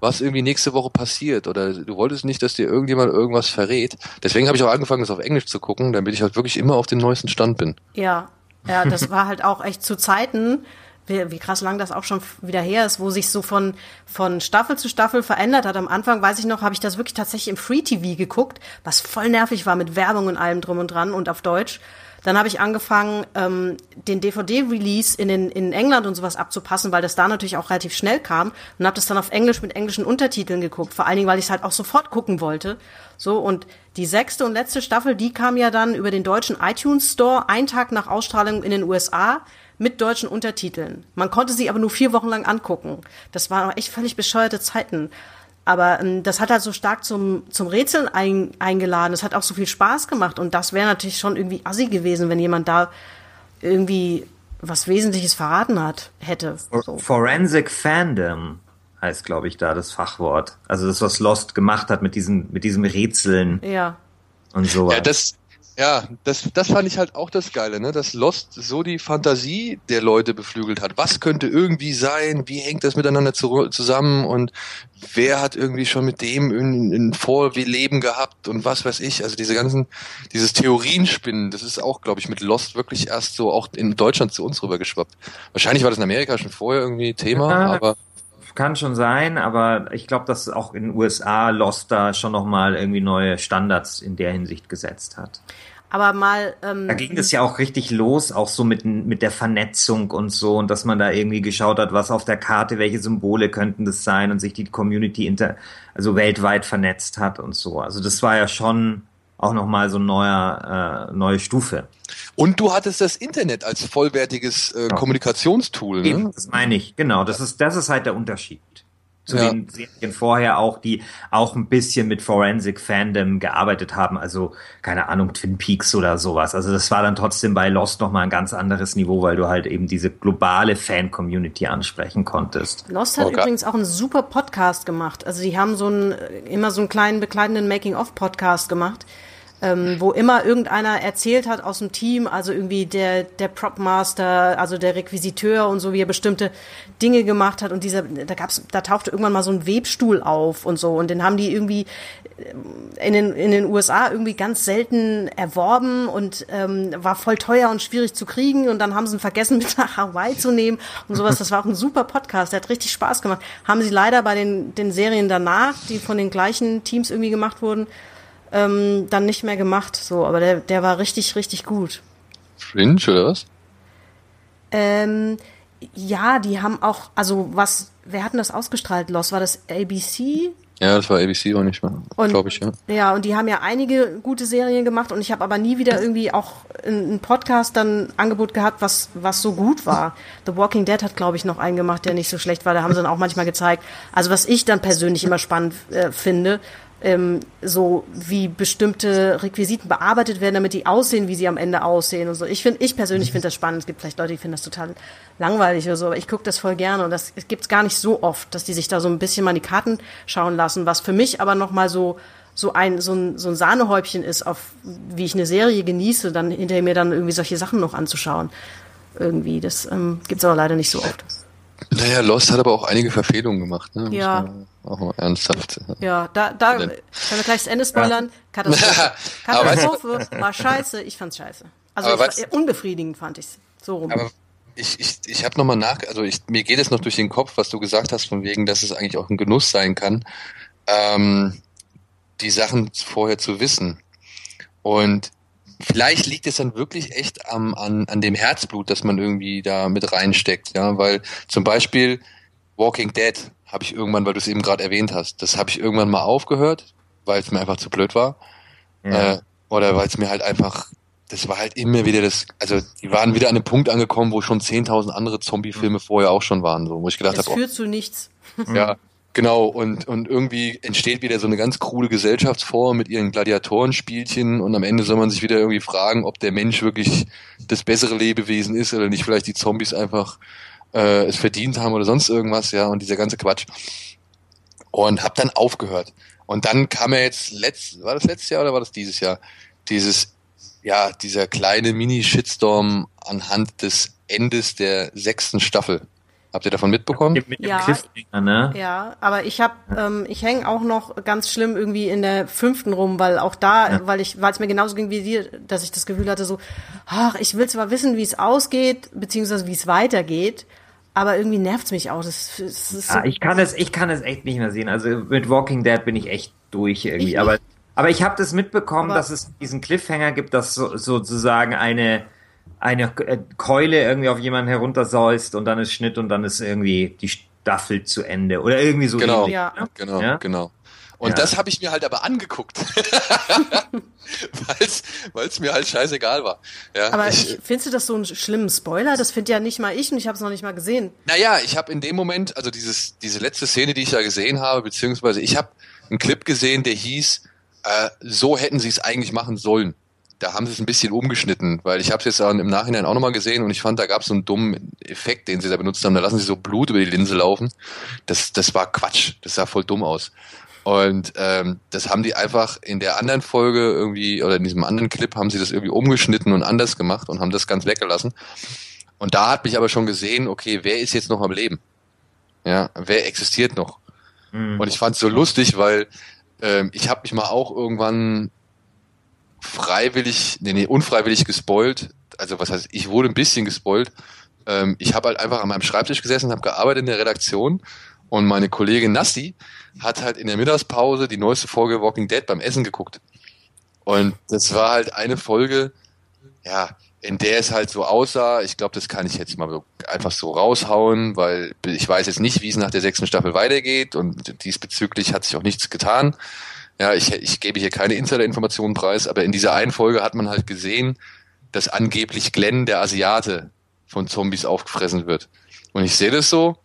was irgendwie nächste Woche passiert oder du wolltest nicht, dass dir irgendjemand irgendwas verrät. Deswegen habe ich auch angefangen, das auf Englisch zu gucken, damit ich halt wirklich immer auf den neuesten Stand bin. Ja, ja, das war halt auch echt zu Zeiten, wie, wie krass lang das auch schon wieder her ist, wo sich so von, von Staffel zu Staffel verändert hat. Am Anfang, weiß ich noch, habe ich das wirklich tatsächlich im Free TV geguckt, was voll nervig war mit Werbung und allem drum und dran und auf Deutsch. Dann habe ich angefangen, ähm, den DVD-Release in, den, in England und sowas abzupassen, weil das da natürlich auch relativ schnell kam und habe das dann auf Englisch mit englischen Untertiteln geguckt. Vor allen Dingen, weil ich es halt auch sofort gucken wollte. So und die sechste und letzte Staffel, die kam ja dann über den deutschen iTunes Store einen Tag nach Ausstrahlung in den USA mit deutschen Untertiteln. Man konnte sie aber nur vier Wochen lang angucken. Das waren echt völlig bescheuerte Zeiten. Aber ähm, das hat halt so stark zum, zum Rätseln ein, eingeladen. Es hat auch so viel Spaß gemacht. Und das wäre natürlich schon irgendwie assi gewesen, wenn jemand da irgendwie was Wesentliches verraten hat, hätte. So. Forensic Fandom heißt, glaube ich, da das Fachwort. Also das, was Lost gemacht hat mit diesem, mit diesem Rätseln. Ja. Und so. Ja, das, ja, das, das fand ich halt auch das Geile, ne? dass Lost so die Fantasie der Leute beflügelt hat. Was könnte irgendwie sein? Wie hängt das miteinander zu, zusammen? Und wer hat irgendwie schon mit dem in, in Vorleben gehabt und was weiß ich? Also diese ganzen, dieses Theorienspinnen, das ist auch, glaube ich, mit Lost wirklich erst so auch in Deutschland zu uns rübergeschwappt. Wahrscheinlich war das in Amerika schon vorher irgendwie Thema, ja, aber kann schon sein, aber ich glaube, dass auch in den USA Lost da schon nochmal irgendwie neue Standards in der Hinsicht gesetzt hat. Aber mal. Ähm, da ging es ja auch richtig los, auch so mit, mit der Vernetzung und so, und dass man da irgendwie geschaut hat, was auf der Karte, welche Symbole könnten das sein und sich die Community inter, also weltweit vernetzt hat und so. Also das war ja schon auch nochmal so eine neuer, äh, neue Stufe. Und du hattest das Internet als vollwertiges äh, Kommunikationstool. Ne? Eben, das meine ich, genau. Das ist, das ist halt der Unterschied zu ja. den Serien vorher auch, die auch ein bisschen mit Forensic Fandom gearbeitet haben, also keine Ahnung, Twin Peaks oder sowas. Also das war dann trotzdem bei Lost nochmal ein ganz anderes Niveau, weil du halt eben diese globale Fan-Community ansprechen konntest. Lost hat okay. übrigens auch einen super Podcast gemacht. Also die haben so einen, immer so einen kleinen begleitenden Making-of-Podcast gemacht ähm, wo immer irgendeiner erzählt hat aus dem Team, also irgendwie der, der Propmaster, also der Requisiteur und so, wie er bestimmte Dinge gemacht hat und dieser, da gab's, da tauchte irgendwann mal so ein Webstuhl auf und so und den haben die irgendwie äh, in den, in den USA irgendwie ganz selten erworben und ähm, war voll teuer und schwierig zu kriegen und dann haben sie ihn vergessen [laughs] mit nach Hawaii zu nehmen und sowas. Das war auch ein super Podcast, der hat richtig Spaß gemacht. Haben sie leider bei den, den Serien danach, die von den gleichen Teams irgendwie gemacht wurden, ähm, dann nicht mehr gemacht. So, aber der, der war richtig, richtig gut. Fringe oder was? Ähm, ja, die haben auch, also was, wer hat denn das ausgestrahlt? Los, war das ABC? Ja, das war ABC auch nicht mehr, glaube ich, ja. Ja, und die haben ja einige gute Serien gemacht und ich habe aber nie wieder irgendwie auch einen Podcast dann Angebot gehabt, was, was so gut war. The Walking Dead hat, glaube ich, noch einen gemacht, der nicht so schlecht war. Da haben sie dann auch manchmal gezeigt. Also was ich dann persönlich immer spannend äh, finde, ähm, so wie bestimmte Requisiten bearbeitet werden, damit die aussehen, wie sie am Ende aussehen und so. Ich finde, ich persönlich finde das spannend. Es gibt vielleicht Leute, die finden das total langweilig oder so, aber ich gucke das voll gerne und das gibt's gar nicht so oft, dass die sich da so ein bisschen mal die Karten schauen lassen, was für mich aber nochmal so so ein, so ein, so ein Sahnehäubchen ist, auf wie ich eine Serie genieße, dann hinterher mir dann irgendwie solche Sachen noch anzuschauen. Irgendwie. Das ähm, gibt's aber leider nicht so oft. Naja, Lost hat aber auch einige Verfehlungen gemacht, ne? Ja. Auch mal ernsthaft. Ja, da, da können wir gleich das Ende spoilern. Katastrophe. [laughs] Katastrophe war scheiße, ich fand's scheiße. Also ich, weißt, unbefriedigend fand ich's. So rum. Aber ich, ich, ich habe nochmal nach, also ich, mir geht es noch durch den Kopf, was du gesagt hast, von wegen, dass es eigentlich auch ein Genuss sein kann, ähm, die Sachen vorher zu wissen. Und vielleicht liegt es dann wirklich echt am, an, an dem Herzblut, das man irgendwie da mit reinsteckt, ja, weil zum Beispiel Walking Dead habe ich irgendwann, weil du es eben gerade erwähnt hast, das habe ich irgendwann mal aufgehört, weil es mir einfach zu blöd war. Ja. Äh, oder weil es mir halt einfach, das war halt immer wieder das, also die waren wieder an einem Punkt angekommen, wo schon 10.000 andere Zombie-Filme vorher auch schon waren, so, wo ich gedacht habe. Das hab, führt oh, zu nichts. Ja, Genau, und, und irgendwie entsteht wieder so eine ganz krude Gesellschaftsform mit ihren Gladiatorenspielchen und am Ende soll man sich wieder irgendwie fragen, ob der Mensch wirklich das bessere Lebewesen ist oder nicht vielleicht die Zombies einfach äh, es verdient haben oder sonst irgendwas, ja, und dieser ganze Quatsch. Und hab dann aufgehört. Und dann kam er jetzt letzt, war das letztes Jahr oder war das dieses Jahr? Dieses, ja, dieser kleine Mini-Shitstorm anhand des Endes der sechsten Staffel. Habt ihr davon mitbekommen? Mit ja, ne? ja, aber ich habe, ähm, ich hänge auch noch ganz schlimm irgendwie in der fünften rum, weil auch da, ja. weil ich, weil es mir genauso ging wie dir, dass ich das Gefühl hatte, so, ach, ich will zwar wissen, wie es ausgeht, beziehungsweise wie es weitergeht, aber irgendwie nervt's mich auch. Das, das ist so ja, ich kann es, ich kann es echt nicht mehr sehen. Also mit Walking Dead bin ich echt durch irgendwie. Ich aber, aber ich habe das mitbekommen, aber dass es diesen Cliffhanger gibt, dass so, sozusagen eine eine äh, Keule irgendwie auf jemanden heruntersäust und dann ist Schnitt und dann ist irgendwie die Staffel zu Ende oder irgendwie so. Genau, ähnlich, ja. Ne? genau, ja? genau. Und ja. das habe ich mir halt aber angeguckt, [laughs] weil es mir halt scheißegal war. Ja, aber ich, findest du das so einen schlimmen Spoiler? Das finde ja nicht mal ich und ich habe es noch nicht mal gesehen. Naja, ich habe in dem Moment, also dieses, diese letzte Szene, die ich da gesehen habe, beziehungsweise ich habe einen Clip gesehen, der hieß, äh, so hätten sie es eigentlich machen sollen da haben sie es ein bisschen umgeschnitten, weil ich habe es jetzt im Nachhinein auch nochmal gesehen und ich fand, da gab es so einen dummen Effekt, den sie da benutzt haben. Da lassen sie so Blut über die Linse laufen. Das, das war Quatsch. Das sah voll dumm aus. Und ähm, das haben die einfach in der anderen Folge irgendwie, oder in diesem anderen Clip haben sie das irgendwie umgeschnitten und anders gemacht und haben das ganz weggelassen. Und da hat mich aber schon gesehen, okay, wer ist jetzt noch am Leben? Ja, wer existiert noch? Mhm. Und ich fand es so lustig, weil ähm, ich habe mich mal auch irgendwann freiwillig, nee, nee, unfreiwillig gespoilt. Also was heißt, ich wurde ein bisschen gespoilt. Ähm, ich habe halt einfach an meinem Schreibtisch gesessen, habe gearbeitet in der Redaktion und meine Kollegin Nassi hat halt in der Mittagspause die neueste Folge Walking Dead beim Essen geguckt. Und das war halt eine Folge, ja, in der es halt so aussah, ich glaube, das kann ich jetzt mal so einfach so raushauen, weil ich weiß jetzt nicht, wie es nach der sechsten Staffel weitergeht und diesbezüglich hat sich auch nichts getan. Ja, ich, ich gebe hier keine Insider-Informationen preis, aber in dieser einen Folge hat man halt gesehen, dass angeblich Glenn, der Asiate, von Zombies aufgefressen wird. Und ich sehe das so.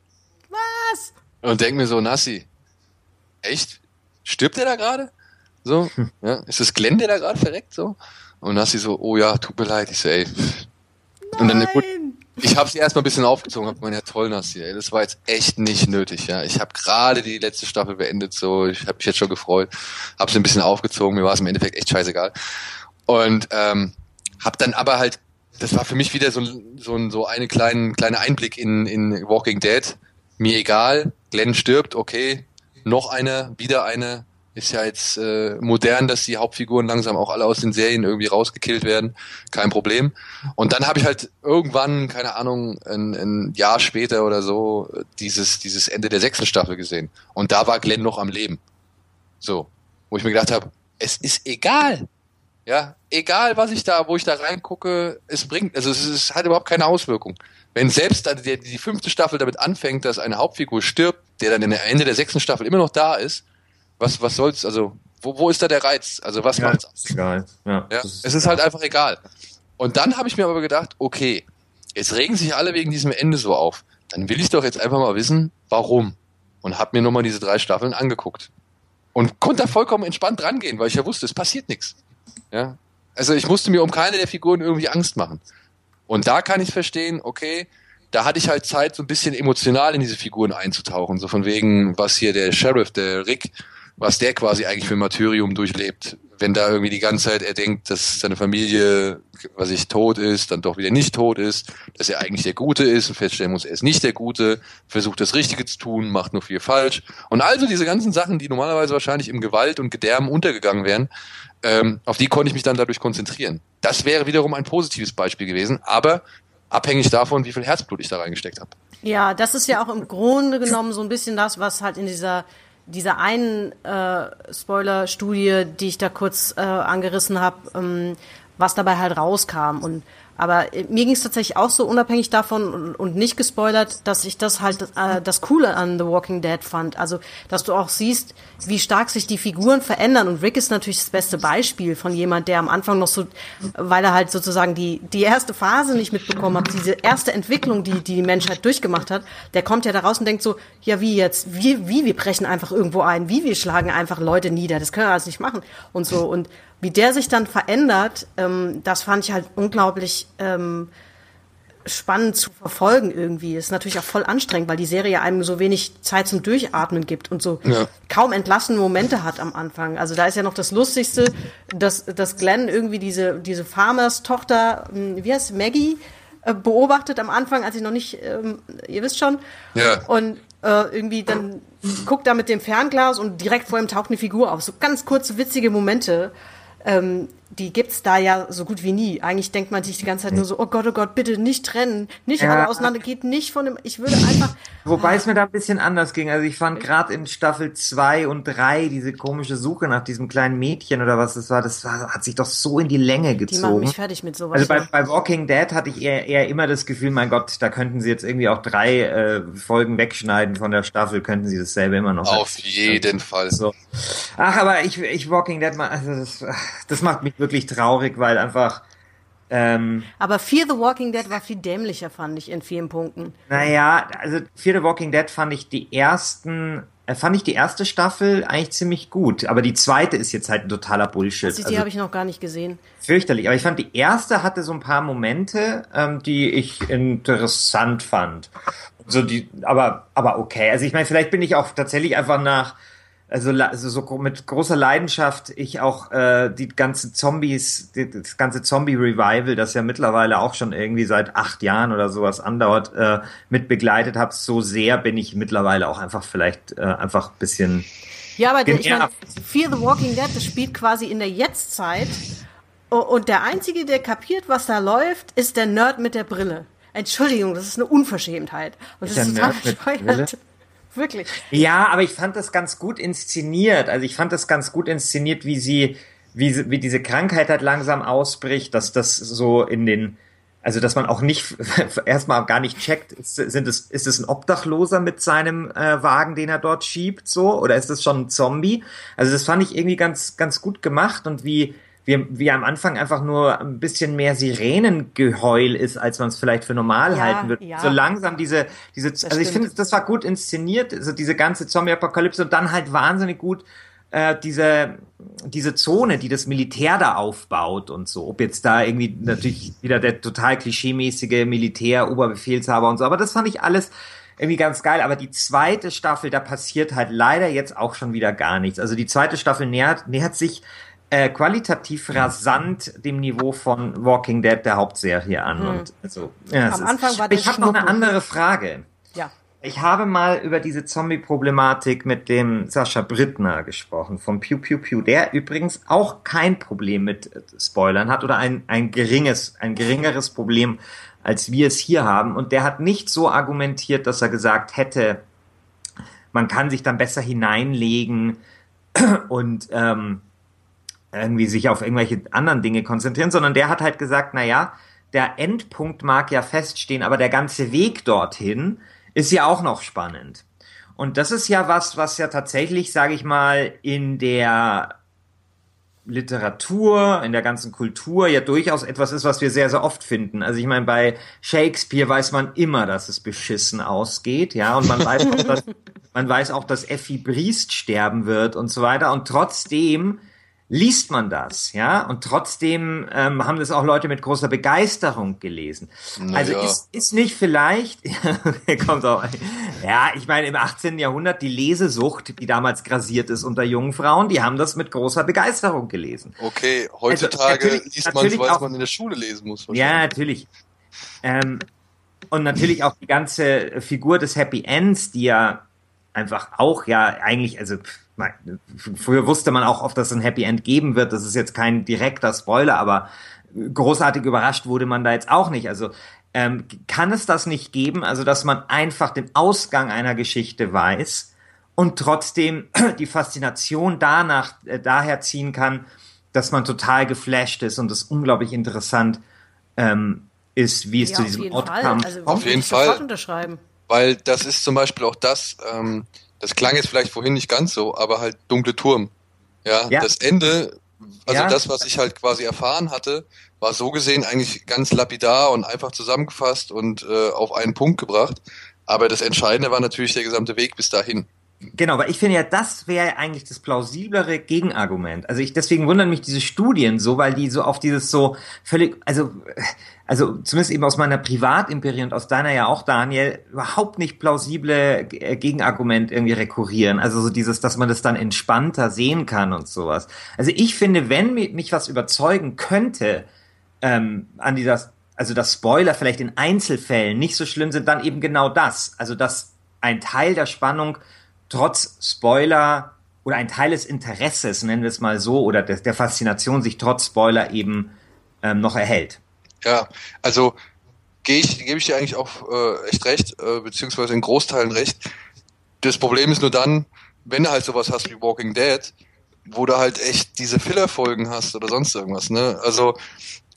Was? Und denke mir so, Nassi, echt? Stirbt der da gerade? So, [laughs] hm. ja, ist das Glenn, der da gerade verreckt? So? Und Nassi so, oh ja, tut mir leid. Ich so, ey. Und dann, gut, ich habe sie erstmal ein bisschen aufgezogen, hab gemeint, ja toll, Nassi, ey, das war jetzt echt nicht nötig, ja. Ich habe gerade die letzte Staffel beendet, so, ich habe mich jetzt schon gefreut, habe sie ein bisschen aufgezogen, mir war es im Endeffekt echt scheißegal. Und ähm, habe dann aber halt, das war für mich wieder so, so, so eine kleine, kleine Einblick in, in Walking Dead. Mir egal, Glenn stirbt, okay, noch eine, wieder eine, ist ja jetzt äh, modern, dass die Hauptfiguren langsam auch alle aus den Serien irgendwie rausgekillt werden. Kein Problem. Und dann habe ich halt irgendwann, keine Ahnung, ein, ein Jahr später oder so, dieses, dieses Ende der sechsten Staffel gesehen. Und da war Glenn noch am Leben. So. Wo ich mir gedacht habe, es ist egal. Ja, egal was ich da, wo ich da reingucke, es bringt, also es, ist, es hat überhaupt keine Auswirkung. Wenn selbst die, die fünfte Staffel damit anfängt, dass eine Hauptfigur stirbt, der dann in der Ende der sechsten Staffel immer noch da ist, was, was soll's, also, wo, wo ist da der Reiz? Also, was ja, macht's aus? Egal. Ja, ja ist es ist halt einfach egal. Und dann habe ich mir aber gedacht, okay, jetzt regen sich alle wegen diesem Ende so auf. Dann will ich doch jetzt einfach mal wissen, warum. Und habe mir nochmal diese drei Staffeln angeguckt. Und konnte da vollkommen entspannt rangehen, weil ich ja wusste, es passiert nichts. Ja. Also ich musste mir um keine der Figuren irgendwie Angst machen. Und da kann ich verstehen, okay, da hatte ich halt Zeit, so ein bisschen emotional in diese Figuren einzutauchen. So von wegen, was hier der Sheriff, der Rick, was der quasi eigentlich für ein Martyrium durchlebt. Wenn da irgendwie die ganze Zeit er denkt, dass seine Familie, was ich tot ist, dann doch wieder nicht tot ist, dass er eigentlich der Gute ist und feststellen muss, er ist nicht der Gute, versucht das Richtige zu tun, macht nur viel falsch. Und also diese ganzen Sachen, die normalerweise wahrscheinlich im Gewalt und Gedärmen untergegangen wären, ähm, auf die konnte ich mich dann dadurch konzentrieren. Das wäre wiederum ein positives Beispiel gewesen, aber abhängig davon, wie viel Herzblut ich da reingesteckt habe. Ja, das ist ja auch im Grunde genommen so ein bisschen das, was halt in dieser dieser einen äh, Spoiler-Studie, die ich da kurz äh, angerissen habe, ähm, was dabei halt rauskam. Und aber äh, mir ging es tatsächlich auch so unabhängig davon und, nicht gespoilert, dass ich das halt äh, das Coole an The Walking Dead fand. Also, dass du auch siehst, wie stark sich die Figuren verändern. Und Rick ist natürlich das beste Beispiel von jemand, der am Anfang noch so, weil er halt sozusagen die, die erste Phase nicht mitbekommen hat, diese erste Entwicklung, die die Menschheit durchgemacht hat, der kommt ja da raus und denkt so, ja wie jetzt, wie, wie wir brechen einfach irgendwo ein, wie wir schlagen einfach Leute nieder, das können wir alles nicht machen und so. Und wie der sich dann verändert, ähm, das fand ich halt unglaublich ähm, spannend zu verfolgen irgendwie. Ist natürlich auch voll anstrengend, weil die Serie einem so wenig Zeit zum Durchatmen gibt und so ja. kaum entlassene Momente hat am Anfang. Also da ist ja noch das Lustigste, dass, dass Glenn irgendwie diese, diese Farmers-Tochter, hm, wie heißt Maggie, äh, beobachtet am Anfang, als ich noch nicht, ähm, ihr wisst schon. Ja. Und äh, irgendwie dann guckt er mit dem Fernglas und direkt vor ihm taucht eine Figur auf. So ganz kurze, witzige Momente ähm, die gibt's da ja so gut wie nie. Eigentlich denkt man sich die ganze Zeit nur so, oh Gott, oh Gott, bitte nicht trennen, nicht ja. alle auseinander, geht nicht von dem, ich würde einfach. Wobei es mir da ein bisschen anders ging. Also ich fand gerade in Staffel zwei und drei diese komische Suche nach diesem kleinen Mädchen oder was das war, das war, hat sich doch so in die Länge gezogen. Die machen mich fertig mit sowas. Also bei, bei Walking Dead hatte ich eher, eher immer das Gefühl, mein Gott, da könnten sie jetzt irgendwie auch drei äh, Folgen wegschneiden von der Staffel, könnten sie dasselbe immer noch. Auf jeden Fall. So. Ach, aber ich, ich Walking Dead, also das, das macht mich wirklich traurig, weil einfach. Ähm, Aber Fear the Walking Dead war viel dämlicher, fand ich in vielen Punkten. Naja, also Fear the Walking Dead fand ich die ersten, äh, fand ich die erste Staffel eigentlich ziemlich gut. Aber die zweite ist jetzt halt ein totaler Bullshit. Also, die also, habe ich noch gar nicht gesehen. Fürchterlich. Aber ich fand die erste hatte so ein paar Momente, ähm, die ich interessant fand. So die, aber, aber okay. Also ich meine, vielleicht bin ich auch tatsächlich einfach nach also, also so mit großer Leidenschaft ich auch äh, die ganze Zombies, die, das ganze Zombie-Revival, das ja mittlerweile auch schon irgendwie seit acht Jahren oder sowas andauert, äh, mit begleitet habe. So sehr bin ich mittlerweile auch einfach vielleicht äh, einfach ein bisschen. Ja, aber ich meine, Fear the Walking Dead, das spielt quasi in der Jetztzeit. Und der Einzige, der kapiert, was da läuft, ist der Nerd mit der Brille. Entschuldigung, das ist eine Unverschämtheit. Und das ist total bescheuert. Wirklich. Ja, aber ich fand das ganz gut inszeniert. Also ich fand das ganz gut inszeniert, wie sie, wie, wie diese Krankheit halt langsam ausbricht, dass das so in den, also dass man auch nicht [laughs] erstmal gar nicht checkt, ist, sind es, ist es ein Obdachloser mit seinem äh, Wagen, den er dort schiebt, so, oder ist es schon ein Zombie? Also das fand ich irgendwie ganz, ganz gut gemacht und wie, wie, wie am Anfang einfach nur ein bisschen mehr Sirenengeheul ist, als man es vielleicht für normal ja, halten würde. Ja. So langsam diese, diese, das also ich finde, das war gut inszeniert, also diese ganze Zombie-Apokalypse und dann halt wahnsinnig gut äh, diese, diese Zone, die das Militär da aufbaut und so. Ob jetzt da irgendwie natürlich wieder der total klischeemäßige Militär-Oberbefehlshaber und so, aber das fand ich alles irgendwie ganz geil. Aber die zweite Staffel, da passiert halt leider jetzt auch schon wieder gar nichts. Also die zweite Staffel nähert, nähert sich äh, qualitativ rasant dem Niveau von Walking Dead, der Hauptserie, an. Hm. Und also, ja, Am Anfang ist, war Ich habe noch eine andere Frage. Ja. Ich habe mal über diese Zombie-Problematik mit dem Sascha Brittner gesprochen, vom Pew Pew Pew, der übrigens auch kein Problem mit äh, Spoilern hat oder ein, ein geringes, ein geringeres Problem, als wir es hier haben. Und der hat nicht so argumentiert, dass er gesagt hätte, man kann sich dann besser hineinlegen und ähm, irgendwie sich auf irgendwelche anderen Dinge konzentrieren, sondern der hat halt gesagt, na ja, der Endpunkt mag ja feststehen, aber der ganze Weg dorthin ist ja auch noch spannend. Und das ist ja was, was ja tatsächlich, sage ich mal, in der Literatur, in der ganzen Kultur ja durchaus etwas ist, was wir sehr, sehr oft finden. Also ich meine, bei Shakespeare weiß man immer, dass es beschissen ausgeht, ja, und man [laughs] weiß auch, dass, man weiß auch, dass Effi Briest sterben wird und so weiter. Und trotzdem liest man das, ja, und trotzdem ähm, haben das auch Leute mit großer Begeisterung gelesen. Na also ist, ist nicht vielleicht, [laughs] kommt auch, ja, ich meine, im 18. Jahrhundert die Lesesucht, die damals grasiert ist unter jungen Frauen, die haben das mit großer Begeisterung gelesen. Okay, heutzutage also, liest man, weil man in der Schule lesen muss. Ja, natürlich. Ähm, und natürlich auch die ganze Figur des Happy Ends, die ja einfach auch ja eigentlich, also früher wusste man auch oft, dass es ein Happy End geben wird. Das ist jetzt kein direkter Spoiler, aber großartig überrascht wurde man da jetzt auch nicht. Also ähm, kann es das nicht geben, also dass man einfach den Ausgang einer Geschichte weiß und trotzdem [clears throat] die Faszination danach äh, daher ziehen kann, dass man total geflasht ist und es unglaublich interessant ähm, ist, wie es ja, zu diesem Ort kam. Also, auf jeden Fall. Unterschreiben. Weil das ist zum Beispiel auch das, ähm, das klang jetzt vielleicht vorhin nicht ganz so, aber halt dunkle Turm. Ja, ja. das Ende, also ja. das, was ich halt quasi erfahren hatte, war so gesehen eigentlich ganz lapidar und einfach zusammengefasst und äh, auf einen Punkt gebracht. Aber das Entscheidende war natürlich der gesamte Weg bis dahin. Genau, weil ich finde ja, das wäre eigentlich das plausiblere Gegenargument. Also ich deswegen wundern mich diese Studien so, weil die so auf dieses so völlig, also also zumindest eben aus meiner Privatimperie und aus deiner ja auch, Daniel, überhaupt nicht plausible äh, Gegenargument irgendwie rekurrieren. Also so dieses, dass man das dann entspannter sehen kann und sowas. Also ich finde, wenn mich was überzeugen könnte, ähm, an dieser, also dass Spoiler vielleicht in Einzelfällen nicht so schlimm sind, dann eben genau das. Also dass ein Teil der Spannung trotz Spoiler oder ein Teil des Interesses, nennen wir es mal so, oder der, der Faszination sich trotz Spoiler eben ähm, noch erhält. Ja, also gehe ich, gebe ich dir eigentlich auch äh, echt recht, äh, beziehungsweise in Großteilen recht. Das Problem ist nur dann, wenn du halt sowas hast wie Walking Dead, wo du halt echt diese Filler-Folgen hast oder sonst irgendwas, ne? Also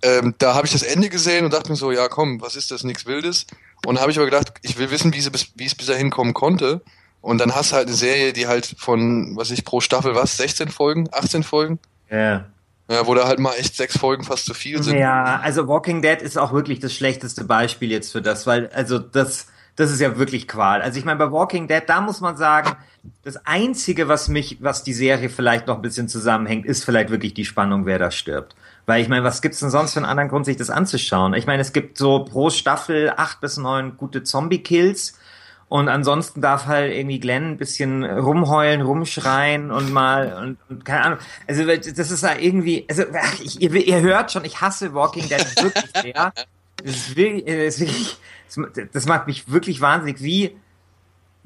ähm, da habe ich das Ende gesehen und dachte mir so, ja komm, was ist das, nichts Wildes. Und habe ich aber gedacht, ich will wissen, wie, sie bis, wie es bis dahin kommen konnte. Und dann hast du halt eine Serie, die halt von, was ich pro Staffel was, 16 Folgen, 18 Folgen? Ja. Ja, wo da halt mal echt sechs Folgen fast zu viel sind. Ja, also Walking Dead ist auch wirklich das schlechteste Beispiel jetzt für das, weil, also das, das ist ja wirklich Qual. Also ich meine, bei Walking Dead, da muss man sagen, das Einzige, was mich, was die Serie vielleicht noch ein bisschen zusammenhängt, ist vielleicht wirklich die Spannung, wer da stirbt. Weil ich meine, was gibt's denn sonst für einen anderen Grund, sich das anzuschauen? Ich meine, es gibt so pro Staffel acht bis neun gute Zombie-Kills. Und ansonsten darf halt irgendwie Glenn ein bisschen rumheulen, rumschreien und mal und, und keine Ahnung. Also das ist da irgendwie, also ich, ihr, ihr hört schon, ich hasse Walking Dead [laughs] wirklich sehr. Das, ist wirklich, das, ist wirklich, das macht mich wirklich wahnsinnig, wie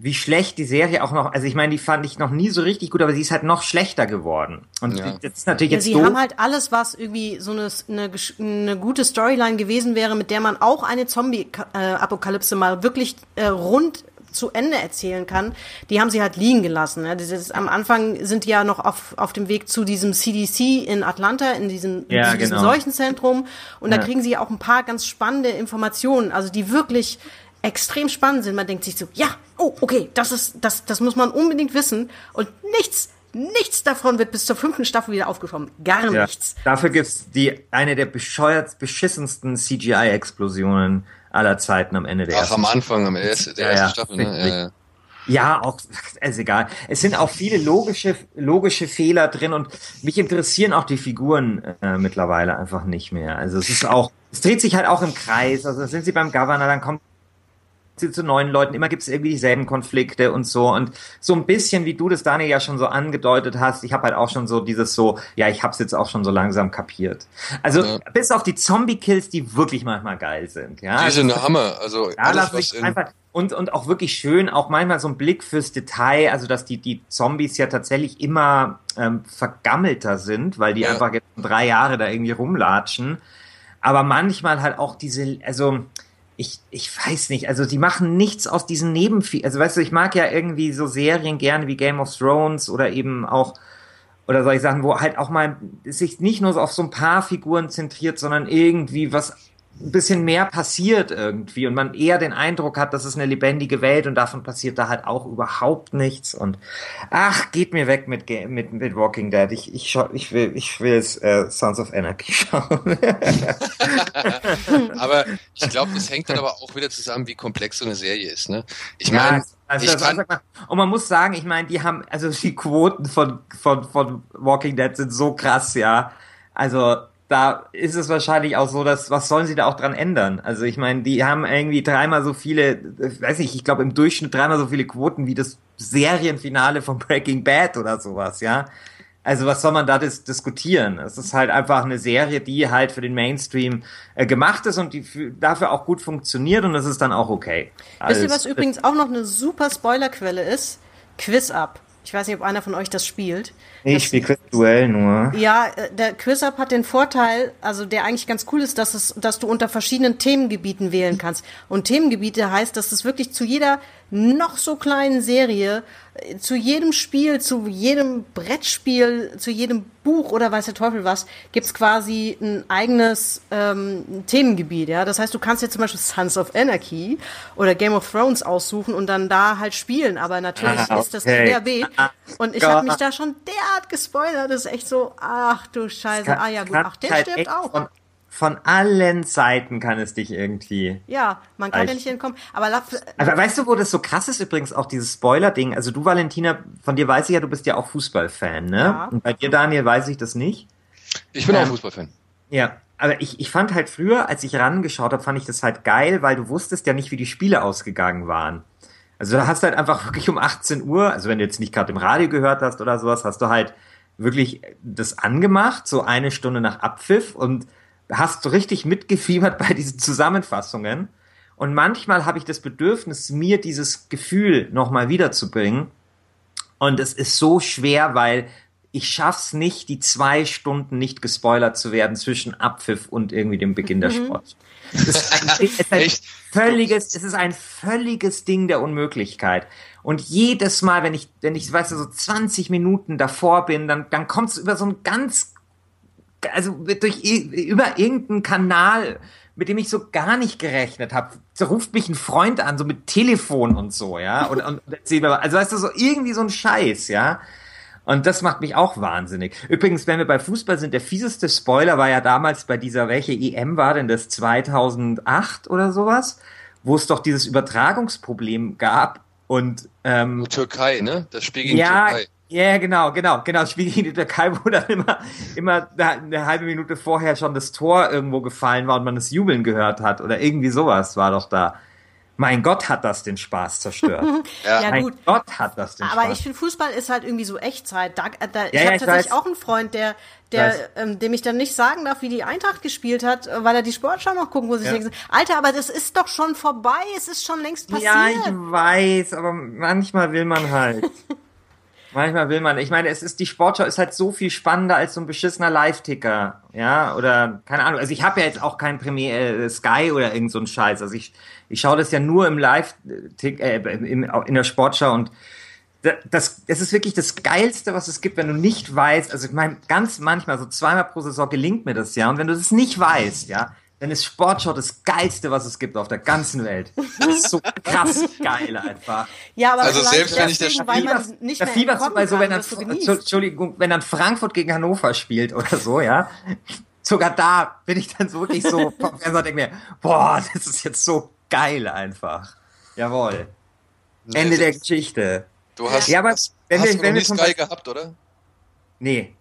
wie schlecht die Serie auch noch, also ich meine, die fand ich noch nie so richtig gut, aber sie ist halt noch schlechter geworden. Und ja. das ist natürlich ja, jetzt Sie doof. haben halt alles, was irgendwie so eine, eine, eine gute Storyline gewesen wäre, mit der man auch eine Zombie-Apokalypse mal wirklich äh, rund zu Ende erzählen kann, die haben sie halt liegen gelassen. Ja. Ist, am Anfang sind die ja noch auf, auf dem Weg zu diesem CDC in Atlanta, in diesem, ja, in diesem genau. Seuchenzentrum. Und ja. da kriegen sie auch ein paar ganz spannende Informationen, also die wirklich extrem spannend sind. Man denkt sich so, ja, oh, okay, das ist, das, das muss man unbedingt wissen. Und nichts, nichts davon wird bis zur fünften Staffel wieder aufgekommen. Gar ja, nichts. Dafür gibt's die, eine der bescheuert beschissensten CGI-Explosionen aller Zeiten am Ende der Ach, ersten am Anfang, am ersten, der ersten ja, Staffel, ne? Ja, auch, [laughs] ist egal. Es sind auch viele logische, logische Fehler drin und mich interessieren auch die Figuren äh, mittlerweile einfach nicht mehr. Also es ist auch, es dreht sich halt auch im Kreis. Also sind sie beim Governor, dann kommt zu neuen Leuten, immer gibt es irgendwie dieselben Konflikte und so. Und so ein bisschen, wie du das, Daniel, ja schon so angedeutet hast, ich habe halt auch schon so dieses so, ja, ich hab's jetzt auch schon so langsam kapiert. Also ja. bis auf die Zombie-Kills, die wirklich manchmal geil sind. Ja? Die sind der Hammer. Also ja, alles, was in einfach, und, und auch wirklich schön, auch manchmal so ein Blick fürs Detail, also dass die, die Zombies ja tatsächlich immer ähm, vergammelter sind, weil die ja. einfach jetzt drei Jahre da irgendwie rumlatschen. Aber manchmal halt auch diese, also ich, ich weiß nicht, also die machen nichts aus diesen Neben, also weißt du, ich mag ja irgendwie so Serien gerne wie Game of Thrones oder eben auch, oder soll ich sagen, wo halt auch mal sich nicht nur auf so ein paar Figuren zentriert, sondern irgendwie was ein bisschen mehr passiert irgendwie und man eher den Eindruck hat, das ist eine lebendige Welt und davon passiert da halt auch überhaupt nichts und ach, geht mir weg mit mit, mit Walking Dead. Ich ich schau, ich will ich will es äh, Sons of Anarchy [laughs] schauen. [laughs] aber ich glaube, das hängt dann aber auch wieder zusammen, wie komplex so eine Serie ist, ne? Ich meine, ja, also, ich kann, und man muss sagen, ich meine, die haben also die Quoten von von von Walking Dead sind so krass, ja. Also da ist es wahrscheinlich auch so, dass was sollen sie da auch dran ändern? Also ich meine, die haben irgendwie dreimal so viele, weiß nicht, ich glaube im Durchschnitt dreimal so viele Quoten wie das Serienfinale von Breaking Bad oder sowas, ja. Also was soll man da dis diskutieren? Es ist halt einfach eine Serie, die halt für den Mainstream äh, gemacht ist und die dafür auch gut funktioniert und das ist dann auch okay. Wisst ihr, was übrigens auch noch eine super Spoilerquelle ist? Quiz Up. Ich weiß nicht, ob einer von euch das spielt. Nee, ich spiele Quiz Duell nur. Ja, äh, der Quiz Up hat den Vorteil, also der eigentlich ganz cool ist, dass es, dass du unter verschiedenen Themengebieten wählen kannst. Und Themengebiete heißt, dass es wirklich zu jeder noch so kleinen Serie zu jedem Spiel, zu jedem Brettspiel, zu jedem Buch oder weiß der Teufel was, gibt's quasi ein eigenes ähm, Themengebiet. Ja, das heißt, du kannst jetzt zum Beispiel Sons of Anarchy oder Game of Thrones aussuchen und dann da halt spielen. Aber natürlich ah, okay. ist das querbeet. Ah, und ich habe mich da schon derart gespoilert. Das ist echt so, ach du Scheiße, ah ja gut, ach der halt stirbt auch von allen Seiten kann es dich irgendwie. Ja, man kann ja nicht entkommen. Aber, aber weißt du, wo das so krass ist übrigens auch dieses Spoiler-Ding? Also du, Valentina, von dir weiß ich ja, du bist ja auch Fußballfan, ne? Ja. Und bei dir, Daniel, weiß ich das nicht. Ich bin ähm, auch Fußballfan. Ja, aber ich, ich fand halt früher, als ich rangeschaut habe, fand ich das halt geil, weil du wusstest ja nicht, wie die Spiele ausgegangen waren. Also da hast du halt einfach wirklich um 18 Uhr, also wenn du jetzt nicht gerade im Radio gehört hast oder sowas, hast du halt wirklich das angemacht, so eine Stunde nach Abpfiff und hast du richtig mitgefiebert bei diesen Zusammenfassungen. Und manchmal habe ich das Bedürfnis, mir dieses Gefühl nochmal wiederzubringen. Und es ist so schwer, weil ich schaff's nicht, die zwei Stunden nicht gespoilert zu werden zwischen Abpfiff und irgendwie dem Beginn der mhm. Sport. Es ist ein, es ist ein [laughs] völliges, es ist ein völliges Ding der Unmöglichkeit. Und jedes Mal, wenn ich, wenn ich, weißt du, so 20 Minuten davor bin, dann, dann kommt es über so ein ganz, also durch, über irgendeinen Kanal, mit dem ich so gar nicht gerechnet habe. So ruft mich ein Freund an, so mit Telefon und so, ja. [laughs] Und, und also weißt du, so irgendwie so ein Scheiß, ja. Und das macht mich auch wahnsinnig. Übrigens, wenn wir bei Fußball sind, der fieseste Spoiler war ja damals bei dieser, welche EM war denn das, 2008 oder sowas, wo es doch dieses Übertragungsproblem gab und ähm, Türkei, ne? Das Spiel gegen ja, Türkei. Ja, genau, genau, genau. Das Spiel gegen die Türkei, wo dann immer, immer eine halbe Minute vorher schon das Tor irgendwo gefallen war und man das Jubeln gehört hat oder irgendwie sowas war doch da. Mein Gott, hat das den Spaß zerstört. [laughs] ja. ja, mein gut. Gott, hat das den Aber Spaß. ich finde, Fußball ist halt irgendwie so Echtzeit. Da, da, ja, ich habe ja, tatsächlich weiß. auch einen Freund, der, der, ähm, dem ich dann nicht sagen darf, wie die Eintracht gespielt hat, weil er die Sportschau noch gucken muss. Ich Ja. denke, Alter, aber das ist doch schon vorbei. Es ist schon längst passiert. Ja, ich weiß, aber manchmal will man halt. [laughs] manchmal will man. Ich meine, es ist die Sportschau ist halt so viel spannender als so ein beschissener Live-Ticker, ja oder keine Ahnung. Also ich habe ja jetzt auch kein Premier äh, Sky oder irgend so ein Scheiß. Also ich ich schaue das ja nur im Live äh, im, in der Sportschau und da- das, das ist wirklich das Geilste, was es gibt, wenn du nicht weißt, also ich meine, ganz manchmal, so zweimal pro Saison gelingt mir das ja, und wenn du das nicht weißt, ja, dann ist Sportschau das Geilste, was es gibt auf der ganzen Welt. Das ist so krass geil einfach. Ja, aber Also selbst wenn ich das deswegen, weil man nicht da mehr fieberst du bei so, wenn dann. Entschuldigung, wenn dann Frankfurt gegen Hannover spielt oder so, ja. Sogar da bin ich dann so wirklich so [laughs] vom Fernseher und denke mir, boah, das ist jetzt so geil einfach. Jawohl. Ende der Geschichte. Du hast, Ja, aber hast, wenn hast wir- du wenn wir Sky gehabt, oder? Nee,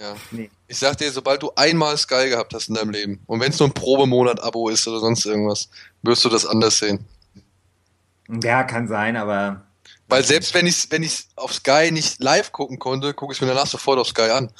Ja. nee. Ich sag dir, sobald du einmal Sky gehabt hast in deinem Leben und wenn es nur ein Probemonat-Abo ist oder sonst irgendwas, wirst du das anders sehen. Ja, kann sein, aber Weil selbst wenn ich wenn ich auf Sky nicht live gucken konnte, gucke ich mir danach sofort auf Sky an.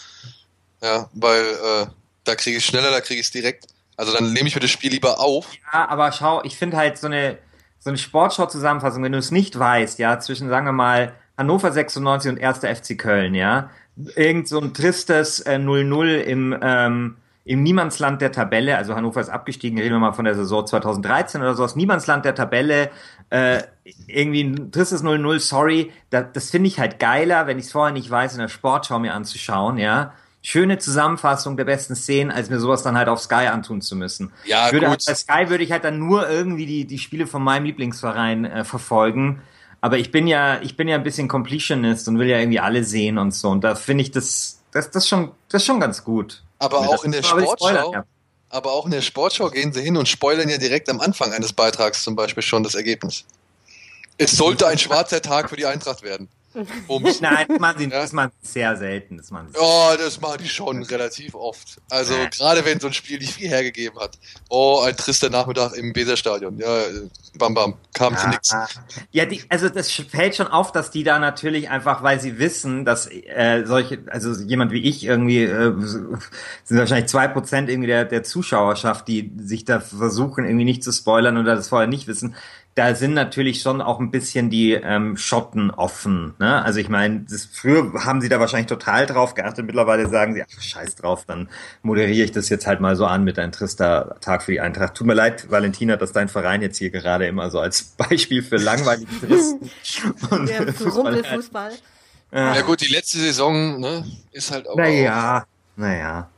Ja, weil äh, da kriege ich schneller, da kriege ich es direkt. Also dann nehme ich mir das Spiel lieber auf. Ja, aber schau, ich finde halt so eine, so eine Sportschau-Zusammenfassung, wenn du es nicht weißt, ja, zwischen, sagen wir mal, Hannover 96 und 1. FC Köln, ja, irgend so ein tristes äh, 0-0 im, ähm, im Niemandsland der Tabelle, also Hannover ist abgestiegen, reden wir mal von der Saison 2013 oder sowas, Niemandsland der Tabelle, äh, irgendwie ein tristes 0-0, sorry, da, das finde ich halt geiler, wenn ich es vorher nicht weiß, in der Sportschau mir anzuschauen, ja. Schöne Zusammenfassung der besten Szenen, als mir sowas dann halt auf Sky antun zu müssen. Ja, ich würde gut. halt bei Sky würde ich halt dann nur irgendwie die, die Spiele von meinem Lieblingsverein äh, verfolgen. Aber ich bin ja, ich bin ja ein bisschen Completionist und will ja irgendwie alle sehen und so. Und da finde ich das, das, das schon, das schon ganz gut. Aber auch in der Sportschau, aber auch in der Sportschau gehen sie hin und spoilern ja direkt am Anfang eines Beitrags zum Beispiel schon das Ergebnis. Es sollte ein schwarzer Tag für die Eintracht werden. Bums. Nein, das machen sie, Ja. das machen sie sehr selten. Das machen sie. Ja, das machen die schon [laughs] relativ oft. Also Ja. gerade wenn so ein Spiel nicht viel hergegeben hat. Oh, ein trister Nachmittag im Weserstadion. Ja, bam bam, kam zu nix. Ah. Ja, die, also das fällt schon auf, dass die da natürlich einfach, weil sie wissen, dass äh, solche, also jemand wie ich irgendwie, äh, sind wahrscheinlich zwei Prozent irgendwie der, der Zuschauerschaft, die sich da versuchen, irgendwie nicht zu spoilern oder das vorher nicht wissen. Da sind natürlich schon auch ein bisschen die ähm, Schotten offen. Ne? Also ich meine, das- früher haben sie da wahrscheinlich total drauf geachtet. Mittlerweile sagen sie, ach, scheiß drauf, dann moderiere ich das jetzt halt mal so an mit ein trister Tag für die Eintracht. Tut mir leid, Valentina, dass dein Verein jetzt hier gerade immer so als [laughs] Beispiel für langweiligen Tristen [laughs] und Der Fußball hat. Rumpelfußball. Ja gut, die letzte Saison ne, ist halt auch. Naja, naja.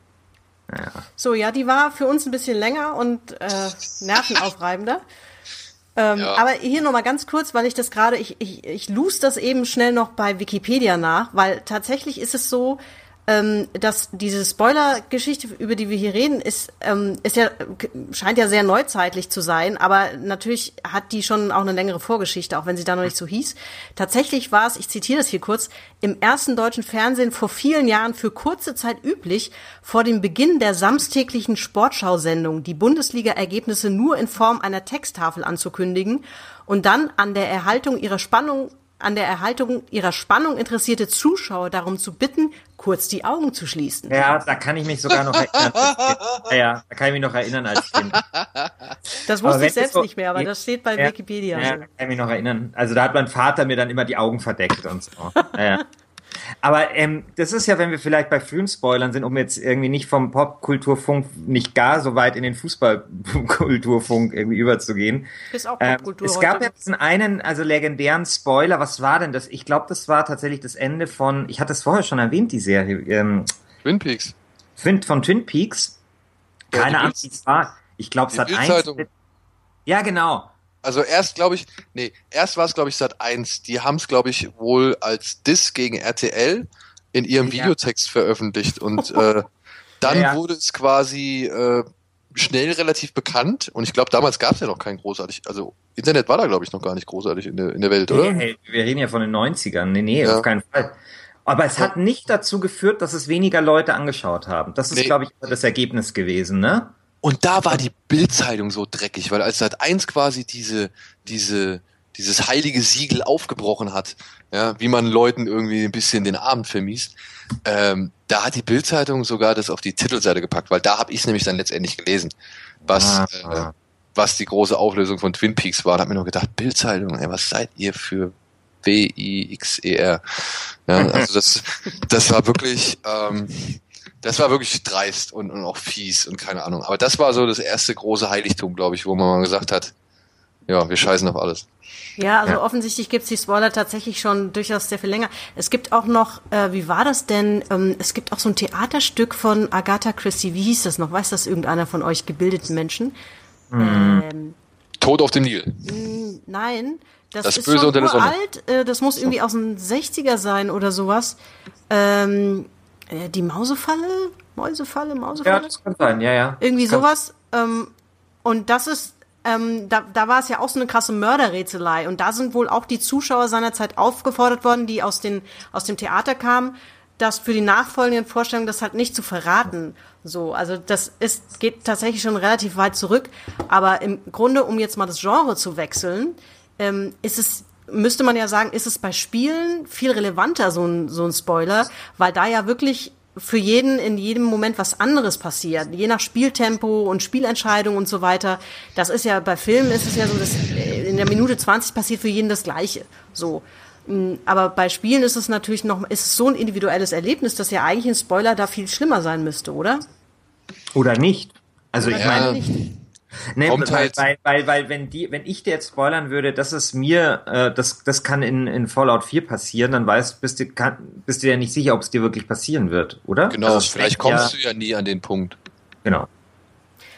Naja. So, ja, die war für uns ein bisschen länger und äh, nervenaufreibender. Ähm, Ja. Aber hier nochmal ganz kurz, weil ich das gerade, ich, ich, ich lose das eben schnell noch bei Wikipedia nach, weil tatsächlich ist es so, ähm, dass diese Spoiler-Geschichte, über die wir hier reden, ist, ähm, ist ja, scheint ja sehr neuzeitlich zu sein, aber natürlich hat die schon auch eine längere Vorgeschichte, auch wenn sie da noch nicht so hieß. Tatsächlich war es, ich zitiere das hier kurz, im ersten deutschen Fernsehen vor vielen Jahren für kurze Zeit üblich, vor dem Beginn der samstäglichen Sportschau-Sendung die Bundesliga-Ergebnisse nur in Form einer Texttafel anzukündigen und dann an der Erhaltung ihrer Spannung an der Erhaltung ihrer Spannung interessierte Zuschauer darum zu bitten, kurz die Augen zu schließen. Ja, da kann ich mich sogar noch erinnern. ja, ja, da kann ich mich noch erinnern als Kind. Das wusste ich selbst so, nicht mehr, aber das steht bei ja, Wikipedia. Ja, da kann ich mich noch erinnern. Also da hat mein Vater mir dann immer die Augen verdeckt und so. Ja, ja. Aber ähm, das ist ja, wenn wir vielleicht bei Filmspoilern sind, um jetzt irgendwie nicht vom Popkulturfunk nicht gar so weit in den Fußballkulturfunk [laughs] irgendwie überzugehen. Ist auch ähm, Popkultur ähm, es gab ja diesen einen, also legendären Spoiler. Was war denn das? Ich glaube, das war tatsächlich das Ende von, ich hatte es vorher schon erwähnt, die Serie. Ähm, Twin Peaks. Twin, von Twin Peaks. Keine ja, Ahnung, wie es war. Ich glaube, es hat eins. Ja, genau. Also erst glaube ich, nee, erst war es glaube ich Sat 1. Die haben es glaube ich wohl als Diss gegen RTL in ihrem ja. Videotext veröffentlicht und äh, dann ja, ja. wurde es quasi äh, schnell relativ bekannt und ich glaube damals gab es ja noch kein großartig, also Internet war da glaube ich noch gar nicht großartig in der, in der Welt, oder? Nee, wir reden ja von den 90ern. Nee, nee, auf keinen Fall. Aber es hat nicht dazu geführt, dass es weniger Leute angeschaut haben. Das ist, nee. glaube ich, das Ergebnis gewesen, ne? Und da war die Bildzeitung so dreckig, weil als Sat 1 quasi diese, diese, dieses heilige Siegel aufgebrochen hat, ja, wie man Leuten irgendwie ein bisschen den Abend vermiest, ähm, da hat die Bildzeitung sogar das auf die Titelseite gepackt, weil da habe ich es nämlich dann letztendlich gelesen, was, ah, äh, was die große Auflösung von Twin Peaks war. Da habe mir nur gedacht, Bildzeitung, ey, was seid ihr für W-I-X-E-R? Ja, also das, das war wirklich, ähm, das war wirklich dreist und, und auch fies und keine Ahnung. Aber das war so das erste große Heiligtum, glaube ich, wo man mal gesagt hat, ja, wir scheißen auf alles. Ja, also ja. offensichtlich gibt's die Spoiler tatsächlich schon durchaus sehr viel länger. Es gibt auch noch, äh, wie war das denn? Ähm, es gibt auch so ein Theaterstück von Agatha Christie. Wie hieß das noch? Weiß das irgendeiner von euch gebildeten Menschen? Mhm. Ähm, Tod auf dem Nil. Nein, das, das ist Böse schon unter der Sonne. alt. Äh, das muss irgendwie aus den 60er sein oder sowas. Ähm, äh, die Mausefalle? Mäusefalle, Mausefalle? Ja, das kann sein, ja, ja. Irgendwie sowas. Ähm, und das ist, ähm, da, da war es ja auch so eine krasse Mörderrätselei. Und da sind wohl auch die Zuschauer seinerzeit aufgefordert worden, die aus, den, aus dem Theater kamen, das für die nachfolgenden Vorstellungen das halt nicht zu verraten. So, also das ist, geht tatsächlich schon relativ weit zurück. Aber im Grunde, um jetzt mal das Genre zu wechseln, ähm, ist es müsste man ja sagen, ist es bei Spielen viel relevanter, so ein, so ein Spoiler, weil da ja wirklich für jeden in jedem Moment was anderes passiert, je nach Spieltempo und Spielentscheidung und so weiter. Das ist ja bei Filmen ist es ja so, dass in der Minute 20 passiert für jeden das Gleiche. So. Mm, aber bei Spielen ist es natürlich noch, ist es so ein individuelles Erlebnis, dass ja eigentlich ein Spoiler da viel schlimmer sein müsste, oder? Oder nicht. Also ich meine, nicht. Nee, weil, halt weil, weil, weil, wenn die, wenn ich dir jetzt spoilern würde, dass es mir, äh, das, das kann in, in Fallout 4 passieren, dann weißt, bist du, kann, bist du ja nicht sicher, ob es dir wirklich passieren wird, oder? Genau, also vielleicht kommst ja, du ja nie an den Punkt. Genau.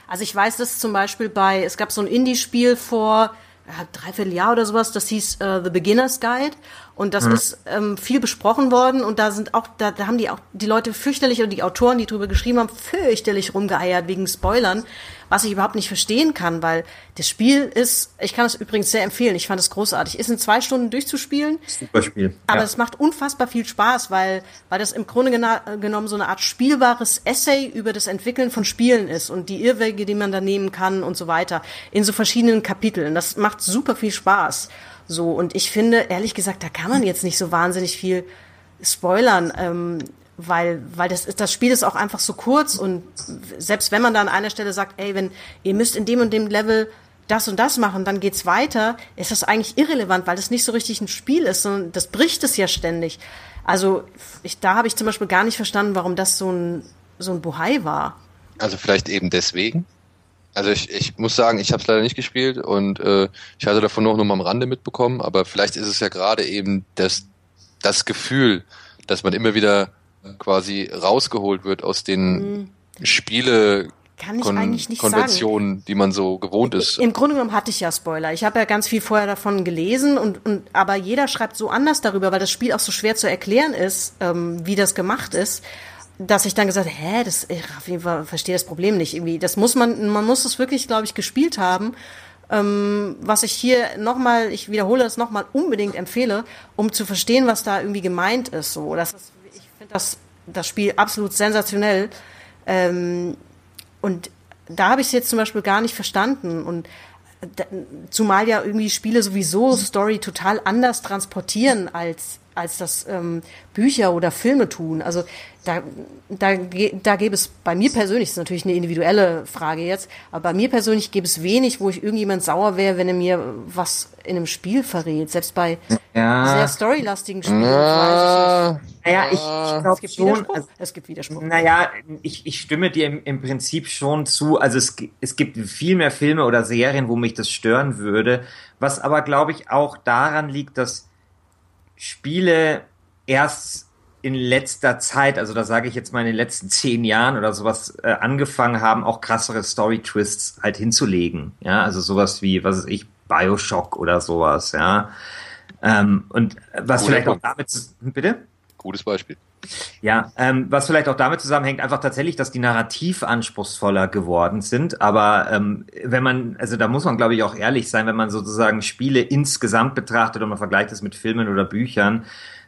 Also ich weiß das zum Beispiel bei, es gab so ein Indie-Spiel vor ja, dreiviertel Jahr oder sowas, das hieß uh, The Beginner's Guide und das mhm. ist ähm, viel besprochen worden und da sind auch, da, da haben die auch die Leute fürchterlich und die Autoren, die drüber geschrieben haben, fürchterlich rumgeeiert wegen Spoilern, was ich überhaupt nicht verstehen kann, weil das Spiel ist, ich kann es übrigens sehr empfehlen, ich fand es großartig, ist in zwei Stunden durchzuspielen. Super Spiel. Aber ja. es macht unfassbar viel Spaß, weil, weil das im Grunde genommen so eine Art spielbares Essay über das Entwickeln von Spielen ist und die Irrwege, die man da nehmen kann und so weiter, in so verschiedenen Kapiteln. Das macht super viel Spaß. So, und ich finde, ehrlich gesagt, da kann man jetzt nicht so wahnsinnig viel spoilern, ähm, weil, weil das, das Spiel ist auch einfach so kurz und selbst wenn man da an einer Stelle sagt, ey, wenn ihr müsst in dem und dem Level das und das machen, dann geht's weiter, ist das eigentlich irrelevant, weil das nicht so richtig ein Spiel ist, sondern das bricht es ja ständig. Also ich, da habe ich zum Beispiel gar nicht verstanden, warum das so ein, so ein Bohai war. Also vielleicht eben deswegen? Also ich, ich muss sagen, ich habe es leider nicht gespielt und äh, ich hatte davon noch nur mal am Rande mitbekommen, aber vielleicht ist es ja gerade eben das, das Gefühl, dass man immer wieder quasi rausgeholt wird aus den mhm. Spiele kann ich Kon eigentlich nicht Konventionen, sagen. die man so gewohnt ist. Im Grunde genommen hatte ich ja Spoiler. Ich habe ja ganz viel vorher davon gelesen und, und aber jeder schreibt so anders darüber, weil das Spiel auch so schwer zu erklären ist, ähm, wie das gemacht ist dass ich dann gesagt habe, hä, das, ich auf jeden Fall verstehe das Problem nicht irgendwie. Das muss man, man muss es wirklich, glaube ich, gespielt haben. Ähm, was ich hier nochmal, ich wiederhole das nochmal unbedingt empfehle, um zu verstehen, was da irgendwie gemeint ist. So, das ist, das, das Spiel absolut sensationell. Ähm, und da habe ich es jetzt zum Beispiel gar nicht verstanden. Und zumal ja irgendwie Spiele sowieso Story total anders transportieren als als das ähm, Bücher oder Filme tun. Also da, da, da gäbe es bei mir persönlich, das ist natürlich eine individuelle Frage jetzt, aber bei mir persönlich gäbe es wenig, wo ich irgendjemand sauer wäre, wenn er mir was in einem Spiel verrät. Selbst bei ja. sehr storylastigen Spielen. Ja. Naja, ich, ich glaube schon. Also, es gibt Widerspruch. Naja, ich, ich stimme dir im, im Prinzip schon zu. Also es, es gibt viel mehr Filme oder Serien, wo mich das stören würde. Was aber, glaube ich, auch daran liegt, dass Spiele erst in letzter Zeit, also da sage ich jetzt mal in den letzten zehn Jahren oder sowas, äh, angefangen haben, auch krassere Story-Twists halt hinzulegen. Ja, also sowas wie, was ist ich, Bioshock oder sowas, ja. Ähm, und was Gute vielleicht auch damit, bitte? Gutes Beispiel. Ja, ähm, was vielleicht auch damit zusammenhängt, einfach tatsächlich, dass die narrativ anspruchsvoller geworden sind. Aber ähm, wenn man, also da muss man, glaube ich, auch ehrlich sein, wenn man sozusagen Spiele insgesamt betrachtet und man vergleicht es mit Filmen oder Büchern,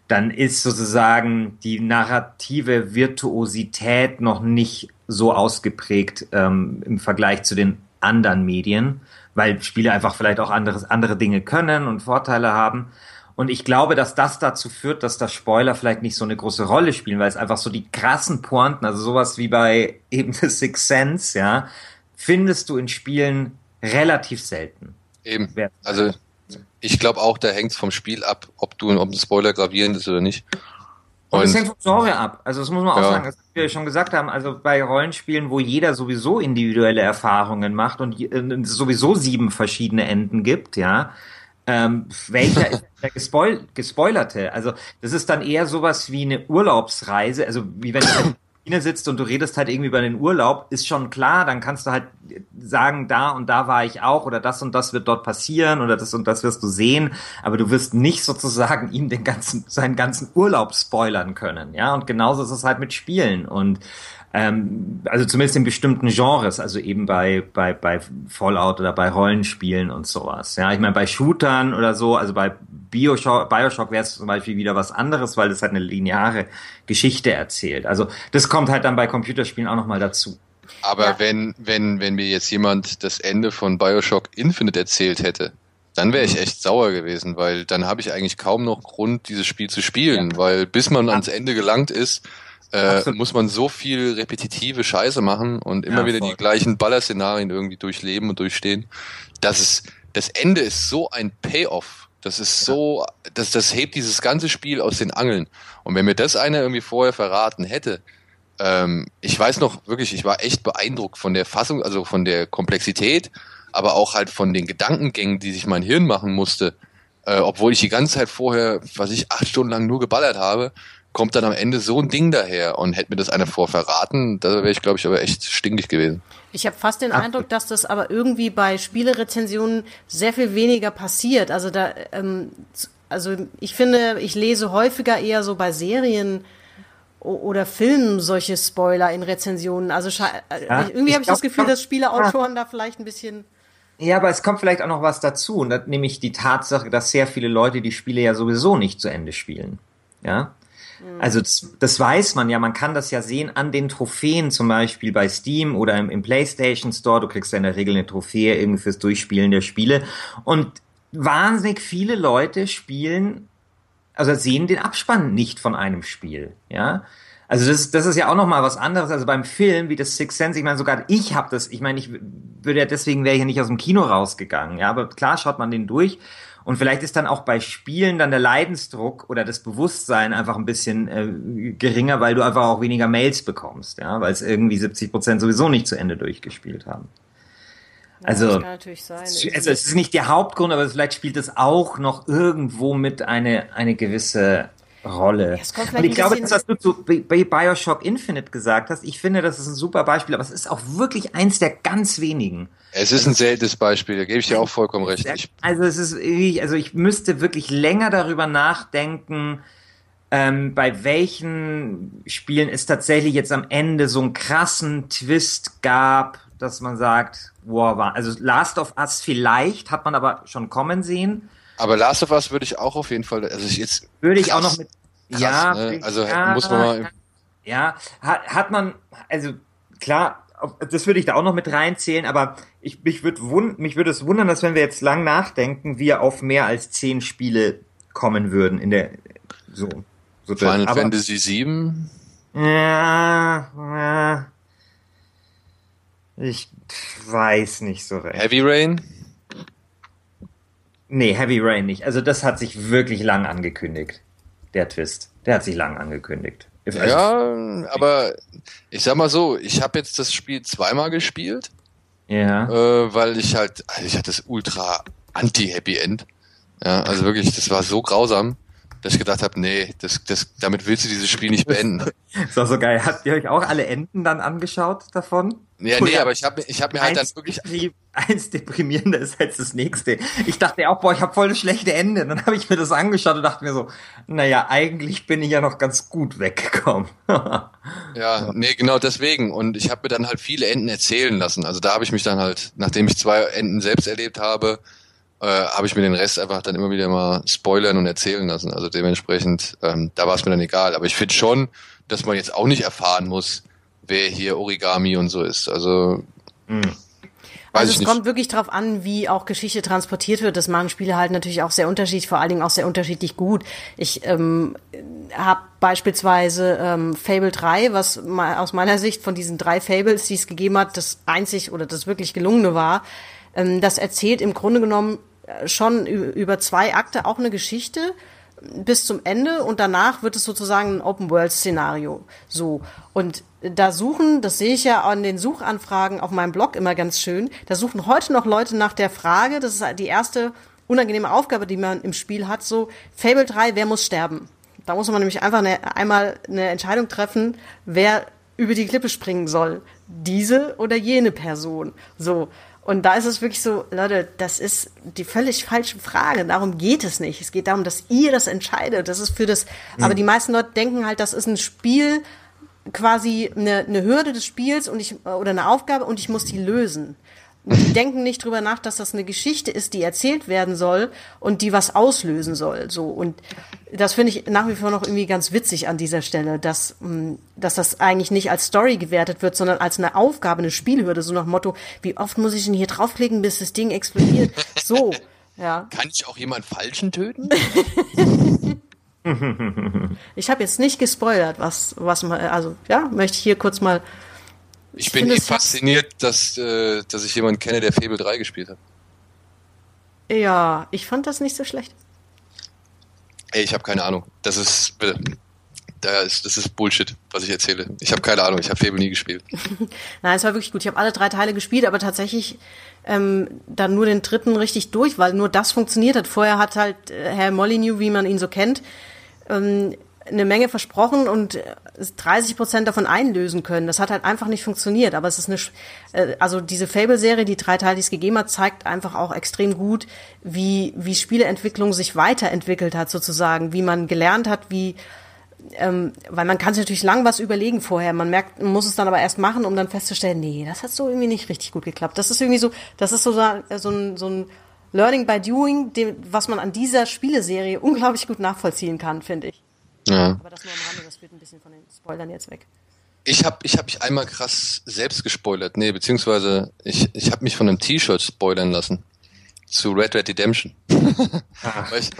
dann ist sozusagen die narrative Virtuosität noch nicht so ausgeprägt ähm, im Vergleich zu den anderen Medien, weil Spiele einfach vielleicht auch anderes, andere Dinge können und Vorteile haben. Und ich glaube, dass das dazu führt, dass da Spoiler vielleicht nicht so eine große Rolle spielen, weil es einfach so die krassen Pointen, also sowas wie bei [laughs] eben The Sixth Sense, ja, findest du in Spielen relativ selten. Eben. Also ich glaube auch, da hängt es vom Spiel ab, ob du ob ein Spoiler gravierend ist oder nicht. Und, es hängt vom Genre ab. Also das muss man auch ja. sagen, das wir schon gesagt haben. Also bei Rollenspielen, wo jeder sowieso individuelle Erfahrungen macht und äh, sowieso sieben verschiedene Enden gibt, ja, ähm, welcher ist der gespoil gespoilerte? Also das ist dann eher sowas wie eine Urlaubsreise, also wie wenn du China sitzt und du redest halt irgendwie über den Urlaub, ist schon klar, dann kannst du halt sagen, da und da war ich auch oder das und das wird dort passieren oder das und das wirst du sehen, aber du wirst nicht sozusagen ihm den ganzen, seinen ganzen Urlaub spoilern können, ja, und genauso ist es halt mit Spielen. Und ähm, also zumindest in bestimmten Genres, also eben bei, bei, bei Fallout oder bei Rollenspielen und sowas. Ja, ich meine, bei Shootern oder so, also bei Bioshock, Bioshock wäre es zum Beispiel wieder was anderes, weil das halt eine lineare Geschichte erzählt. Also das kommt halt dann bei Computerspielen auch nochmal dazu. Aber ja. wenn, wenn, wenn mir jetzt jemand das Ende von Bioshock Infinite erzählt hätte, dann wäre ich mhm. echt sauer gewesen, weil dann habe ich eigentlich kaum noch Grund, dieses Spiel zu spielen, ja. weil bis man ans Ende gelangt ist, äh, muss man so viel repetitive Scheiße machen und immer ja, wieder die gleichen Ballerszenarien irgendwie durchleben und durchstehen. Das ist, das Ende ist so ein Payoff. Das ist ja. so, das, das hebt dieses ganze Spiel aus den Angeln. Und wenn mir das einer irgendwie vorher verraten hätte, ähm, ich weiß noch wirklich, ich war echt beeindruckt von der Fassung, also von der Komplexität, aber auch halt von den Gedankengängen, die sich mein Hirn machen musste. Äh, obwohl ich die ganze Zeit vorher, was ich acht Stunden lang nur geballert habe, kommt dann am Ende so ein Ding daher und hätte mir das einer vor verraten, da wäre ich, glaube ich, aber echt stinkig gewesen. Ich habe fast den. Eindruck, dass das aber irgendwie bei Spielerezensionen sehr viel weniger passiert. Also da, ähm, also ich finde, ich lese häufiger eher so bei Serien oder Filmen solche Spoiler in Rezensionen. Also äh, ja, irgendwie habe ich das Gefühl, dass Spieleautoren da vielleicht ein bisschen ja, aber es kommt vielleicht auch noch was dazu, nämlich die Tatsache, dass sehr viele Leute die Spiele ja sowieso nicht zu Ende spielen. Ja. Also das, das, weiß man ja, man kann das ja sehen an den Trophäen zum Beispiel bei Steam oder im, im PlayStation Store. Du kriegst ja in der Regel eine Trophäe irgendwie fürs Durchspielen der Spiele. Und wahnsinnig viele Leute spielen, also sehen den Abspann nicht von einem Spiel, ja. Also das, das ist ja auch noch mal was anderes. Also beim Film wie das Sixth Sense, ich meine sogar ich habe das, ich meine ich würde ja deswegen wäre ich ja nicht aus dem Kino rausgegangen, ja, aber klar schaut man den durch und vielleicht ist dann auch bei Spielen dann der Leidensdruck oder das Bewusstsein einfach ein bisschen äh, geringer, weil du einfach auch weniger Mails bekommst, ja, weil es irgendwie 70 Prozent sowieso nicht zu Ende durchgespielt haben. Also, ja, also, also es ist nicht der Hauptgrund, aber vielleicht spielt es auch noch irgendwo mit eine, eine gewisse Rolle. Und ich glaube, das, was du zu Bioshock Infinite gesagt hast, ich finde, das ist ein super Beispiel, aber es ist auch wirklich eins der ganz wenigen. Es ist ein seltenes Beispiel, da gebe ich dir auch vollkommen recht. Also es ist, also ich müsste wirklich länger darüber nachdenken, ähm, bei welchen Spielen es tatsächlich jetzt am Ende so einen krassen Twist gab, dass man sagt, wow, war, also Last of Us vielleicht, hat man aber schon kommen sehen. Aber Last of Us würde ich auch auf jeden Fall, also ich jetzt. Würde ich krass, auch noch mit. Krass, ja, ne? also ja, muss man mal. Ja, hat, hat man, also klar, das würde ich da auch noch mit reinzählen, aber ich, mich würde wund, mich würde es wundern, dass wenn wir jetzt lang nachdenken, wir auf mehr als zehn Spiele kommen würden in der so. so Final aber, Fantasy 7? Ja, ja, ich weiß nicht so recht. Heavy Rain? Nee, Heavy Rain nicht. Also das hat sich wirklich lang angekündigt. Der Twist. Der hat sich lang angekündigt. Also, ja, aber ich sag mal so, ich habe jetzt das Spiel zweimal gespielt. Ja. Äh, weil ich halt, also ich hatte das ultra anti-Happy End. Ja, also wirklich, das war so grausam dass ich gedacht habe, nee, das, das, damit willst du dieses Spiel nicht beenden. [laughs] ist auch so geil. Habt ihr euch auch alle Enden dann angeschaut davon? Ja, nee, aber ich habe ich hab mir halt dann wirklich... Eins deprimierender ist als das nächste. Ich dachte auch, boah, ich habe voll das schlechte Ende. Dann habe ich mir das angeschaut und dachte mir so, naja, eigentlich bin ich ja noch ganz gut weggekommen. [laughs] ja, nee, genau deswegen. Und ich habe mir dann halt viele Enden erzählen lassen. Also da habe ich mich dann halt, nachdem ich zwei Enden selbst erlebt habe, äh, habe ich mir den Rest einfach dann immer wieder mal spoilern und erzählen lassen. Also dementsprechend, ähm, da war es mir dann egal. Aber ich finde schon, dass man jetzt auch nicht erfahren muss, wer hier Origami und so ist. Also mhm. Also es kommt wirklich darauf an, wie auch Geschichte transportiert wird. Das machen Spiele halt natürlich auch sehr unterschiedlich, vor allen Dingen auch sehr unterschiedlich gut. Ich ähm, habe beispielsweise ähm, Fable 3, was aus meiner Sicht von diesen drei Fables, die es gegeben hat, das einzig oder das wirklich gelungene war. Ähm, das erzählt im Grunde genommen äh, schon über zwei Akte auch eine Geschichte bis zum Ende und danach wird es sozusagen ein Open-World-Szenario. So. Und da suchen, das sehe ich ja an den Suchanfragen auf meinem Blog immer ganz schön, da suchen heute noch Leute nach der Frage, das ist die erste unangenehme Aufgabe, die man im Spiel hat, so Fable 3, wer muss sterben? Da muss man nämlich einfach eine, einmal eine Entscheidung treffen, wer über die Klippe springen soll. Diese oder jene Person. So. Und da ist es wirklich so, Leute, das ist die völlig falsche Frage. Darum geht es nicht. Es geht darum, dass ihr das entscheidet. Das ist für das, mhm. aber die meisten Leute denken halt, das ist ein Spiel, quasi eine, eine Hürde des Spiels und ich, oder eine Aufgabe und ich muss die lösen. Die [laughs] denken nicht drüber nach, dass das eine Geschichte ist, die erzählt werden soll und die was auslösen soll. So und das finde ich nach wie vor noch irgendwie ganz witzig an dieser Stelle, dass mm, dass das eigentlich nicht als Story gewertet wird, sondern als eine Aufgabe, eine Spielhürde, so nach Motto: Wie oft muss ich denn hier draufklicken, bis das Ding explodiert? [laughs] So, ja. Kann ich auch jemand Falschen töten? [laughs] ich habe jetzt nicht gespoilert, was was man also ja möchte ich hier kurz mal ich, ich bin eh fasziniert, dass, äh, dass ich jemanden kenne, der Fable 3 gespielt hat. Ja, ich fand das nicht so schlecht. Ey, ich habe keine Ahnung. Das ist, bitte, das ist, Bullshit, was ich erzähle. Ich habe keine Ahnung, ich habe Fable nie gespielt. [laughs] Nein, es war wirklich gut. Ich habe alle drei Teile gespielt, aber tatsächlich ähm, dann nur den dritten richtig durch, weil nur das funktioniert hat. Vorher hat halt äh, Herr Molyneux, wie man ihn so kennt, ähm, eine Menge versprochen und 30 Prozent davon einlösen können. Das hat halt einfach nicht funktioniert. Aber es ist eine, äh, also diese Fable-Serie, die drei Teile, die es gegeben hat, zeigt einfach auch extrem gut, wie, wie Spieleentwicklung sich weiterentwickelt hat sozusagen, wie man gelernt hat, wie, ähm, weil man kann sich natürlich lang was überlegen vorher. Man merkt, man muss es dann aber erst machen, um dann festzustellen, nee, das hat so irgendwie nicht richtig gut geklappt. Das ist irgendwie so, das ist so, so ein, so ein Learning by Doing, dem, was man an dieser Spieleserie unglaublich gut nachvollziehen kann, finde ich. Ja. Aber das nur am Rande, das wird ein bisschen von den Spoilern jetzt weg. Ich habe ich hab mich einmal krass selbst gespoilert. Nee, beziehungsweise ich, ich habe mich von einem T-Shirt spoilern lassen. Zu Red Red Redemption. Ach, [laughs] weil ich,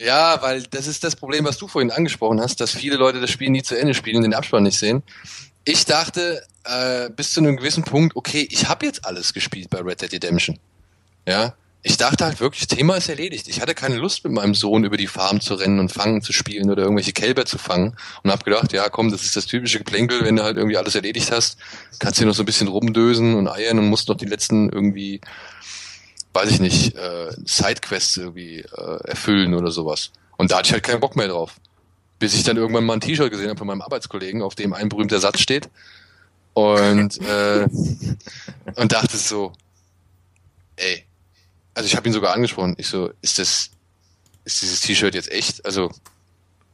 ja, weil das ist das Problem, was du vorhin angesprochen hast, dass viele Leute das Spiel nie zu Ende spielen und den Abspann nicht sehen. Ich dachte äh, bis zu einem gewissen Punkt, okay, ich habe jetzt alles gespielt bei Red Dead Redemption. Ja, ich dachte halt wirklich, Thema ist erledigt. Ich hatte keine Lust mit meinem Sohn über die Farm zu rennen und fangen zu spielen oder irgendwelche Kälber zu fangen und habe gedacht, ja komm, das ist das typische Geplänkel, wenn du halt irgendwie alles erledigt hast, kannst du noch so ein bisschen rumdösen und eiern und musst noch die letzten irgendwie, weiß ich nicht, äh, Sidequests irgendwie äh, erfüllen oder sowas. Und da hatte ich halt keinen Bock mehr drauf. Bis ich dann irgendwann mal ein T-Shirt gesehen habe von meinem Arbeitskollegen, auf dem ein berühmter Satz steht. Und, äh, [laughs] und dachte so, ey, also ich habe ihn sogar angesprochen. Ich so, ist das, ist dieses T-Shirt jetzt echt? Also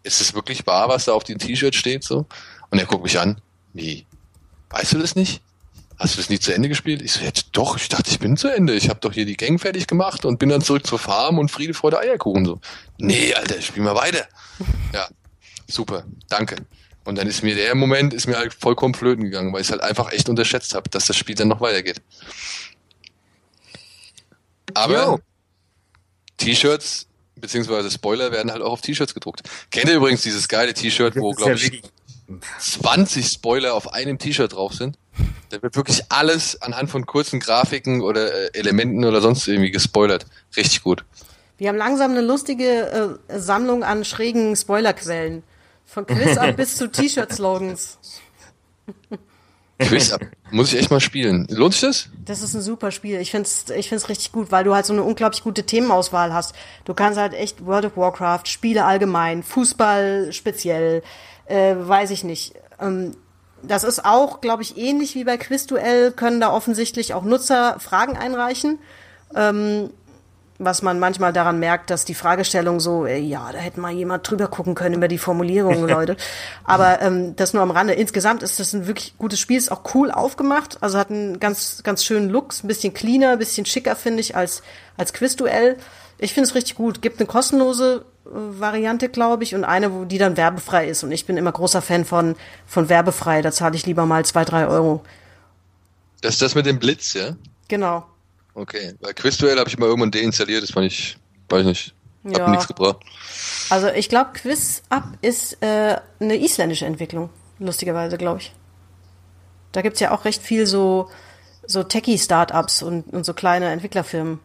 ist es wirklich wahr, was da auf dem T-Shirt steht so? Und er guckt mich an. Wie? Weißt du das nicht? Hast du das nie zu Ende gespielt? Ich so, ja, doch, ich dachte, ich bin zu Ende. Ich habe doch hier die Gang fertig gemacht und bin dann zurück zur Farm und Friede, Freude, Eierkuchen so. Nee, Alter, spiel mal weiter. Ja, super, danke. Und dann ist mir der Moment ist mir halt vollkommen flöten gegangen, weil ich es halt einfach echt unterschätzt habe, dass das Spiel dann noch weitergeht. Aber T-Shirts beziehungsweise Spoiler werden halt auch auf T-Shirts gedruckt. Kennt ihr übrigens dieses geile T-Shirt, wo glaube ja ich 20 Spoiler auf einem T-Shirt drauf sind? Da wird wirklich alles anhand von kurzen Grafiken oder äh, Elementen oder sonst irgendwie gespoilert. Richtig gut. Wir haben langsam eine lustige äh, Sammlung an schrägen Spoilerquellen. Von Quiz ab [laughs] bis zu T-Shirt-Slogans. Quiz [laughs] ab. Muss ich echt mal spielen. Lohnt sich das? Das ist ein super Spiel. Ich find's, ich find's richtig gut, weil du halt so eine unglaublich gute Themenauswahl hast. Du kannst halt echt World of Warcraft, Spiele allgemein, Fußball speziell, äh, weiß ich nicht. Ähm, das ist auch, glaube ich, ähnlich wie bei Quizduell, können da offensichtlich auch Nutzer Fragen einreichen. Ähm, was man manchmal daran merkt, dass die Fragestellung so, äh, ja, da hätte mal jemand drüber gucken können über die Formulierungen, [laughs] Leute. Aber ähm, das nur am Rande. Insgesamt ist das ein wirklich gutes Spiel, ist auch cool aufgemacht, also hat einen ganz, ganz schönen Look, ein bisschen cleaner, ein bisschen schicker, finde ich, als, als Quizduell. Ich finde es richtig gut. Gibt eine kostenlose äh, Variante, glaube ich, und eine, wo die dann werbefrei ist. Und ich bin immer großer Fan von, von werbefrei. Da zahle ich lieber mal zwei, drei Euro. Das ist das mit dem Blitz, ja? Genau. Okay, weil Quizduell habe ich mal irgendwann deinstalliert, das fand ich, weiß nicht, hat ja. nichts gebracht. Also ich glaube, QuizUp ist äh, eine isländische Entwicklung, lustigerweise, glaube ich. Da gibt's ja auch recht viel so, so Techie-Startups und, und so kleine Entwicklerfirmen.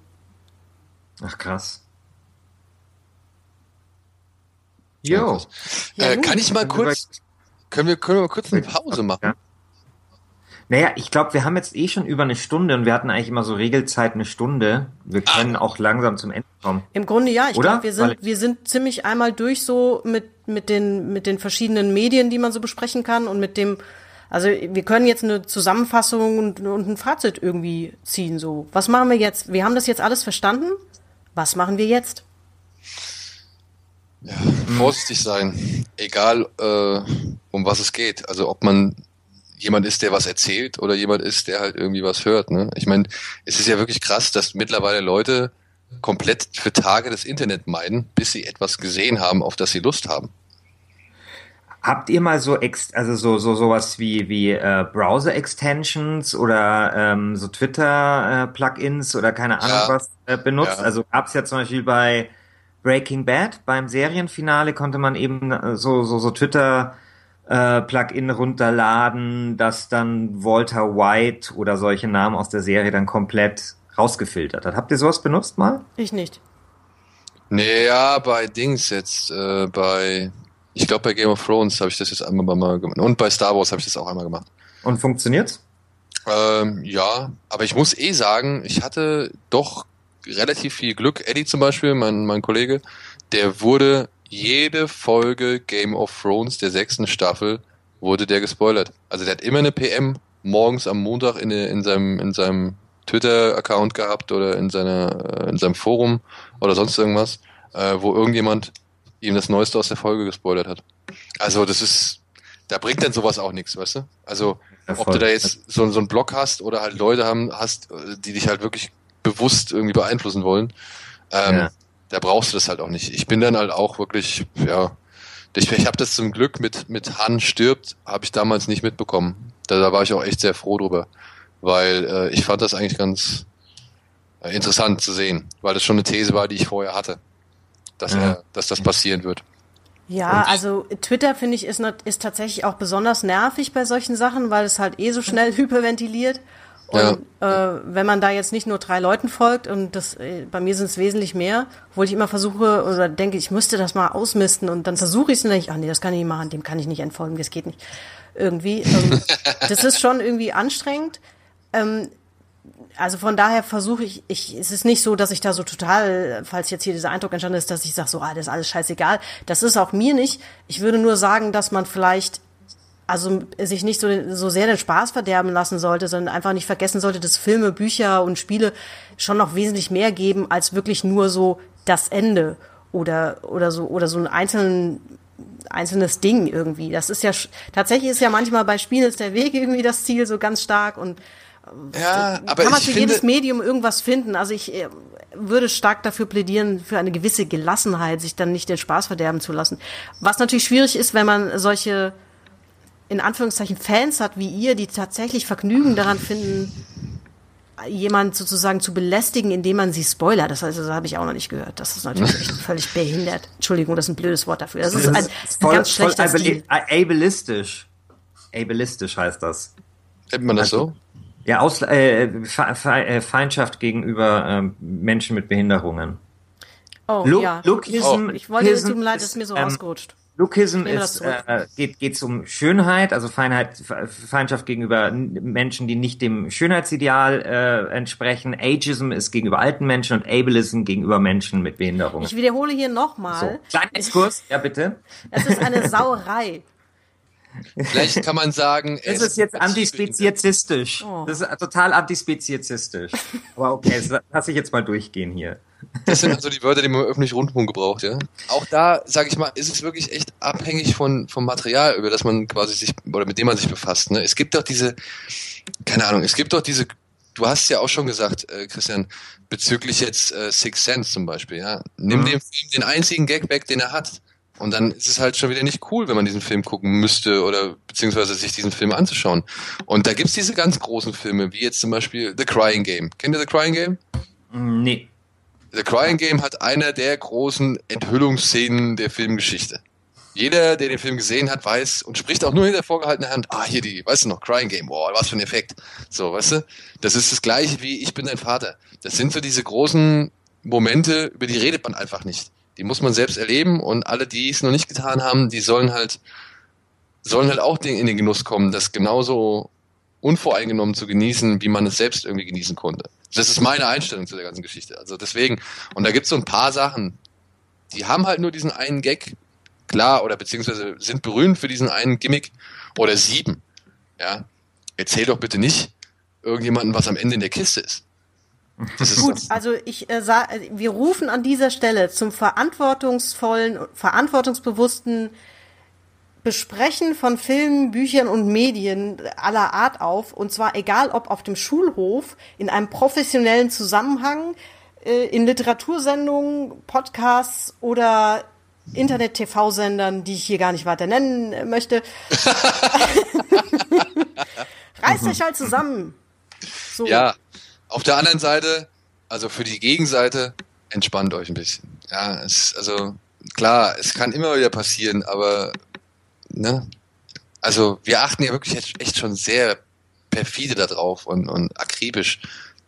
Ach krass. Jo. Ja, äh, kann ich mal kurz, können wir, können wir mal kurz eine Pause machen? Ja. Naja, ich glaube, wir haben jetzt eh schon über eine Stunde und wir hatten eigentlich immer so Regelzeit eine Stunde. Wir können ah. auch langsam zum Ende kommen. Im Grunde ja. Ich glaube, wir sind, wir sind ziemlich einmal durch so mit, mit den, mit den verschiedenen Medien, die man so besprechen kann und mit dem, also wir können jetzt eine Zusammenfassung und, und ein Fazit irgendwie ziehen, so. Was machen wir jetzt? Wir haben das jetzt alles verstanden. Was machen wir jetzt? Ja, vorsichtig sein. Egal, äh, um was es geht. Also ob man jemand ist, der was erzählt oder jemand ist, der halt irgendwie was hört. Ne? Ich meine, es ist ja wirklich krass, dass mittlerweile Leute komplett für Tage das Internet meiden, bis sie etwas gesehen haben, auf das sie Lust haben. Habt ihr mal so ex also so so sowas wie wie äh, Browser Extensions oder ähm, so Twitter äh, Plugins oder keine Ahnung ja. was äh, benutzt? Ja. Also gab's ja zum Beispiel bei Breaking Bad beim Serienfinale konnte man eben äh, so so so Twitter äh, Plugin runterladen, das dann Walter White oder solche Namen aus der Serie dann komplett rausgefiltert hat. Habt ihr sowas benutzt mal? Ich nicht. Nee, ja, bei Dings jetzt, äh, bei, ich glaube bei Game of Thrones habe ich das jetzt einmal mal gemacht. Und bei Star Wars habe ich das auch einmal gemacht. Und funktioniert's? Ähm, ja, aber ich muss eh sagen, ich hatte doch relativ viel Glück. Eddie zum Beispiel, mein, mein Kollege, der wurde jede Folge Game of Thrones der sechsten Staffel wurde der gespoilert. Also der hat immer eine PM morgens am Montag in, in seinem, in seinem Twitter-Account gehabt oder in seiner, äh, in seinem Forum oder sonst irgendwas, äh, wo irgendjemand ihm das Neueste aus der Folge gespoilert hat. Also das ist, da bringt dann sowas auch nichts, weißt du? Also ja, ob du da jetzt so, so einen Blog hast oder halt Leute haben, hast, die dich halt wirklich bewusst irgendwie beeinflussen wollen, ähm, ja da brauchst du das halt auch nicht. Ich bin dann halt auch wirklich, ja, ich, ich habe das zum Glück mit, mit Han stirbt, habe ich damals nicht mitbekommen. Da, da war ich auch echt sehr froh drüber, weil äh, ich fand das eigentlich ganz äh, interessant zu sehen, weil das schon eine These war, die ich vorher hatte, dass, ja. er, dass das passieren wird. Ja, Und also Twitter finde ich ist, ist tatsächlich auch besonders nervig bei solchen Sachen, weil es halt eh so schnell [laughs] hyperventiliert. Und ja. äh, wenn man da jetzt nicht nur drei Leuten folgt, und das äh, bei mir sind es wesentlich mehr, wo ich immer versuche oder denke, ich müsste das mal ausmisten und dann versuche ich es und denke ich, ach nee, das kann ich nicht machen, dem kann ich nicht entfolgen, das geht nicht. Irgendwie. Ähm, [laughs] das ist schon irgendwie anstrengend. Ähm, also von daher versuche ich, ich, es ist nicht so, dass ich da so total, falls jetzt hier dieser Eindruck entstanden ist, dass ich sage, so, ah, das ist alles scheißegal. Das ist auch mir nicht. Ich würde nur sagen, dass man vielleicht also sich nicht so, so sehr den Spaß verderben lassen sollte, sondern einfach nicht vergessen sollte, dass Filme, Bücher und Spiele schon noch wesentlich mehr geben als wirklich nur so das Ende oder oder so oder so ein einzelnen einzelnes Ding irgendwie. Das ist ja tatsächlich ist ja manchmal bei Spielen ist der Weg irgendwie das Ziel so ganz stark und äh, ja, aber kann man für jedes Medium irgendwas finden. Also ich äh, würde stark dafür plädieren, für eine gewisse Gelassenheit, sich dann nicht den Spaß verderben zu lassen. Was natürlich schwierig ist, wenn man solche in Anführungszeichen Fans hat wie ihr, die tatsächlich Vergnügen daran finden, jemand sozusagen zu belästigen, indem man sie spoilert. Das heißt, das habe ich auch noch nicht gehört. Das ist natürlich [laughs] völlig behindert. Entschuldigung, das ist ein blödes Wort dafür. Das, das ist ein, ist voll, ganz schlechter Stil. Ableistisch. Ableistisch heißt das. Nennt man das so? Ja, aus, äh, äh, Feindschaft gegenüber äh, Menschen mit Behinderungen. Oh, Look, ja. Lookism, oh. Ich wollte, es tut mir leid, ist mir so ähm, rausgerutscht. Lookism ist, äh, geht geht's um Schönheit, also Feinheit, Feindschaft gegenüber Menschen, die nicht dem Schönheitsideal äh, entsprechen. Ageism ist gegenüber alten Menschen und Ableism gegenüber Menschen mit Behinderungen. Ich wiederhole hier nochmal. So, kleiner Exkurs, ja bitte. Es ist eine [laughs] Sauerei. Vielleicht kann man sagen, [laughs] es ist jetzt antispeziesistisch. Oh. Das ist total antispeziesistisch. Aber okay, das lasse ich jetzt mal durchgehen hier. Das sind also die Wörter, die man im öffentlichen Rundfunk gebraucht, ja. Auch da, sage ich mal, ist es wirklich echt abhängig von vom Material, über das man quasi sich oder mit dem man sich befasst. Ne? Es gibt doch diese, keine Ahnung, es gibt doch diese. Du hast ja auch schon gesagt, äh, Christian, bezüglich jetzt äh, Six Sense zum Beispiel, ja. Nimm mhm. dem Film den einzigen Gag weg, den er hat. Und dann ist es halt schon wieder nicht cool, wenn man diesen Film gucken müsste oder beziehungsweise sich diesen Film anzuschauen. Und da gibt's diese ganz großen Filme, wie jetzt zum Beispiel The Crying Game. Kennt ihr The Crying Game? Nee. The Crying Game hat eine der großen Enthüllungsszenen der Filmgeschichte. Jeder, der den Film gesehen hat, weiß und spricht auch nur hinter vorgehaltener Hand, ah, hier die, weißt du noch, Crying Game, boah, was für ein Effekt. So, weißt du? Das ist das gleiche wie Ich bin dein Vater. Das sind so diese großen Momente, über die redet man einfach nicht. Die muss man selbst erleben und alle, die es noch nicht getan haben, die sollen halt, sollen halt auch in den Genuss kommen, das genauso unvoreingenommen zu genießen, wie man es selbst irgendwie genießen konnte. Das ist meine Einstellung zu der ganzen Geschichte. Also deswegen, und da gibt's so ein paar Sachen, die haben halt nur diesen einen Gag, klar, oder beziehungsweise sind berühmt für diesen einen Gimmick, oder sieben. Ja, erzähl doch bitte nicht irgendjemanden, was am Ende in der Kiste ist. Gut, also ich äh, sag, wir rufen an dieser Stelle zum verantwortungsvollen, verantwortungsbewussten Besprechen von Filmen, Büchern und Medien aller Art auf. Und zwar egal ob auf dem Schulhof, in einem professionellen Zusammenhang, äh, in Literatursendungen, Podcasts oder Internet-TV-Sendern, die ich hier gar nicht weiter nennen möchte. [laughs] [laughs] Reißt euch halt zusammen. So. Ja, auf der anderen Seite, also für die Gegenseite, entspannt euch ein bisschen. Ja, es, also klar, es kann immer wieder passieren, aber ne? Also wir achten ja wirklich jetzt echt schon sehr perfide darauf und, und akribisch,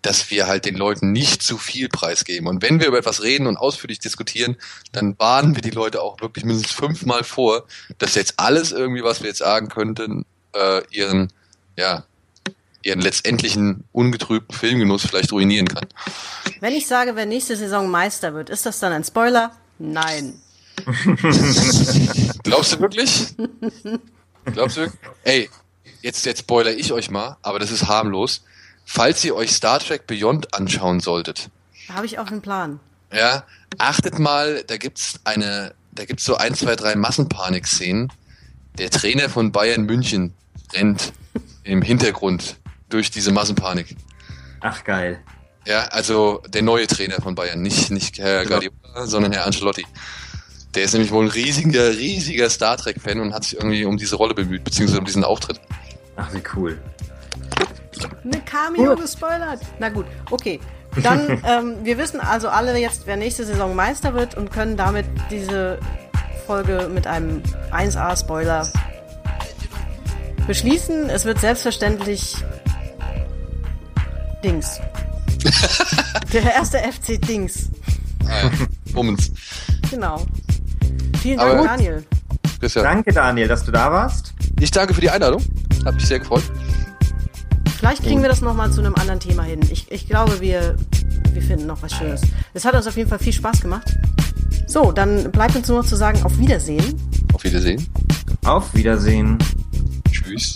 dass wir halt den Leuten nicht zu viel preisgeben. Und wenn wir über etwas reden und ausführlich diskutieren, dann warnen wir die Leute auch wirklich mindestens fünfmal vor, dass jetzt alles irgendwie, was wir jetzt sagen könnten, äh, ihren, ja, ihren letztendlichen ungetrübten Filmgenuss vielleicht ruinieren kann. Wenn ich sage, wer nächste Saison Meister wird, ist das dann ein Spoiler? Nein. [laughs] Glaubst du wirklich? Glaubst du wirklich? Ey, jetzt, jetzt spoiler ich euch mal, aber das ist harmlos. Falls ihr euch Star Trek Beyond anschauen solltet. Habe ich auch einen Plan. Ja, achtet mal, da gibt's eine, da gibt's so ein, zwei, drei Massenpanik-Szenen. Der Trainer von Bayern München rennt im Hintergrund durch diese Massenpanik. Ach geil. Ja, also der neue Trainer von Bayern, nicht, nicht Herr genau. Guardiola, sondern Herr Ancelotti. Der ist nämlich wohl ein riesiger, riesiger Star Trek-Fan und hat sich irgendwie um diese Rolle bemüht, beziehungsweise um diesen Auftritt. Ach, wie cool. Eine Cameo gespoilert. Na gut, okay. Dann, [laughs] ähm, wir wissen also alle jetzt, wer nächste Saison Meister wird und können damit diese Folge mit einem 1A-Spoiler beschließen. Es wird selbstverständlich Dings. [laughs] Der erste FC Dings. Ah Bummens. Genau. Vielen Dank, Aber Daniel. Christian. Danke, Daniel, dass du da warst. Ich danke für die Einladung. Hat mich sehr gefreut. Vielleicht kriegen wir das nochmal zu einem anderen Thema hin. Ich, ich glaube, wir, wir finden noch was Schönes. Es hat uns auf jeden Fall viel Spaß gemacht. So, dann bleibt uns nur noch zu sagen, auf Wiedersehen. Auf Wiedersehen. Auf Wiedersehen. Tschüss.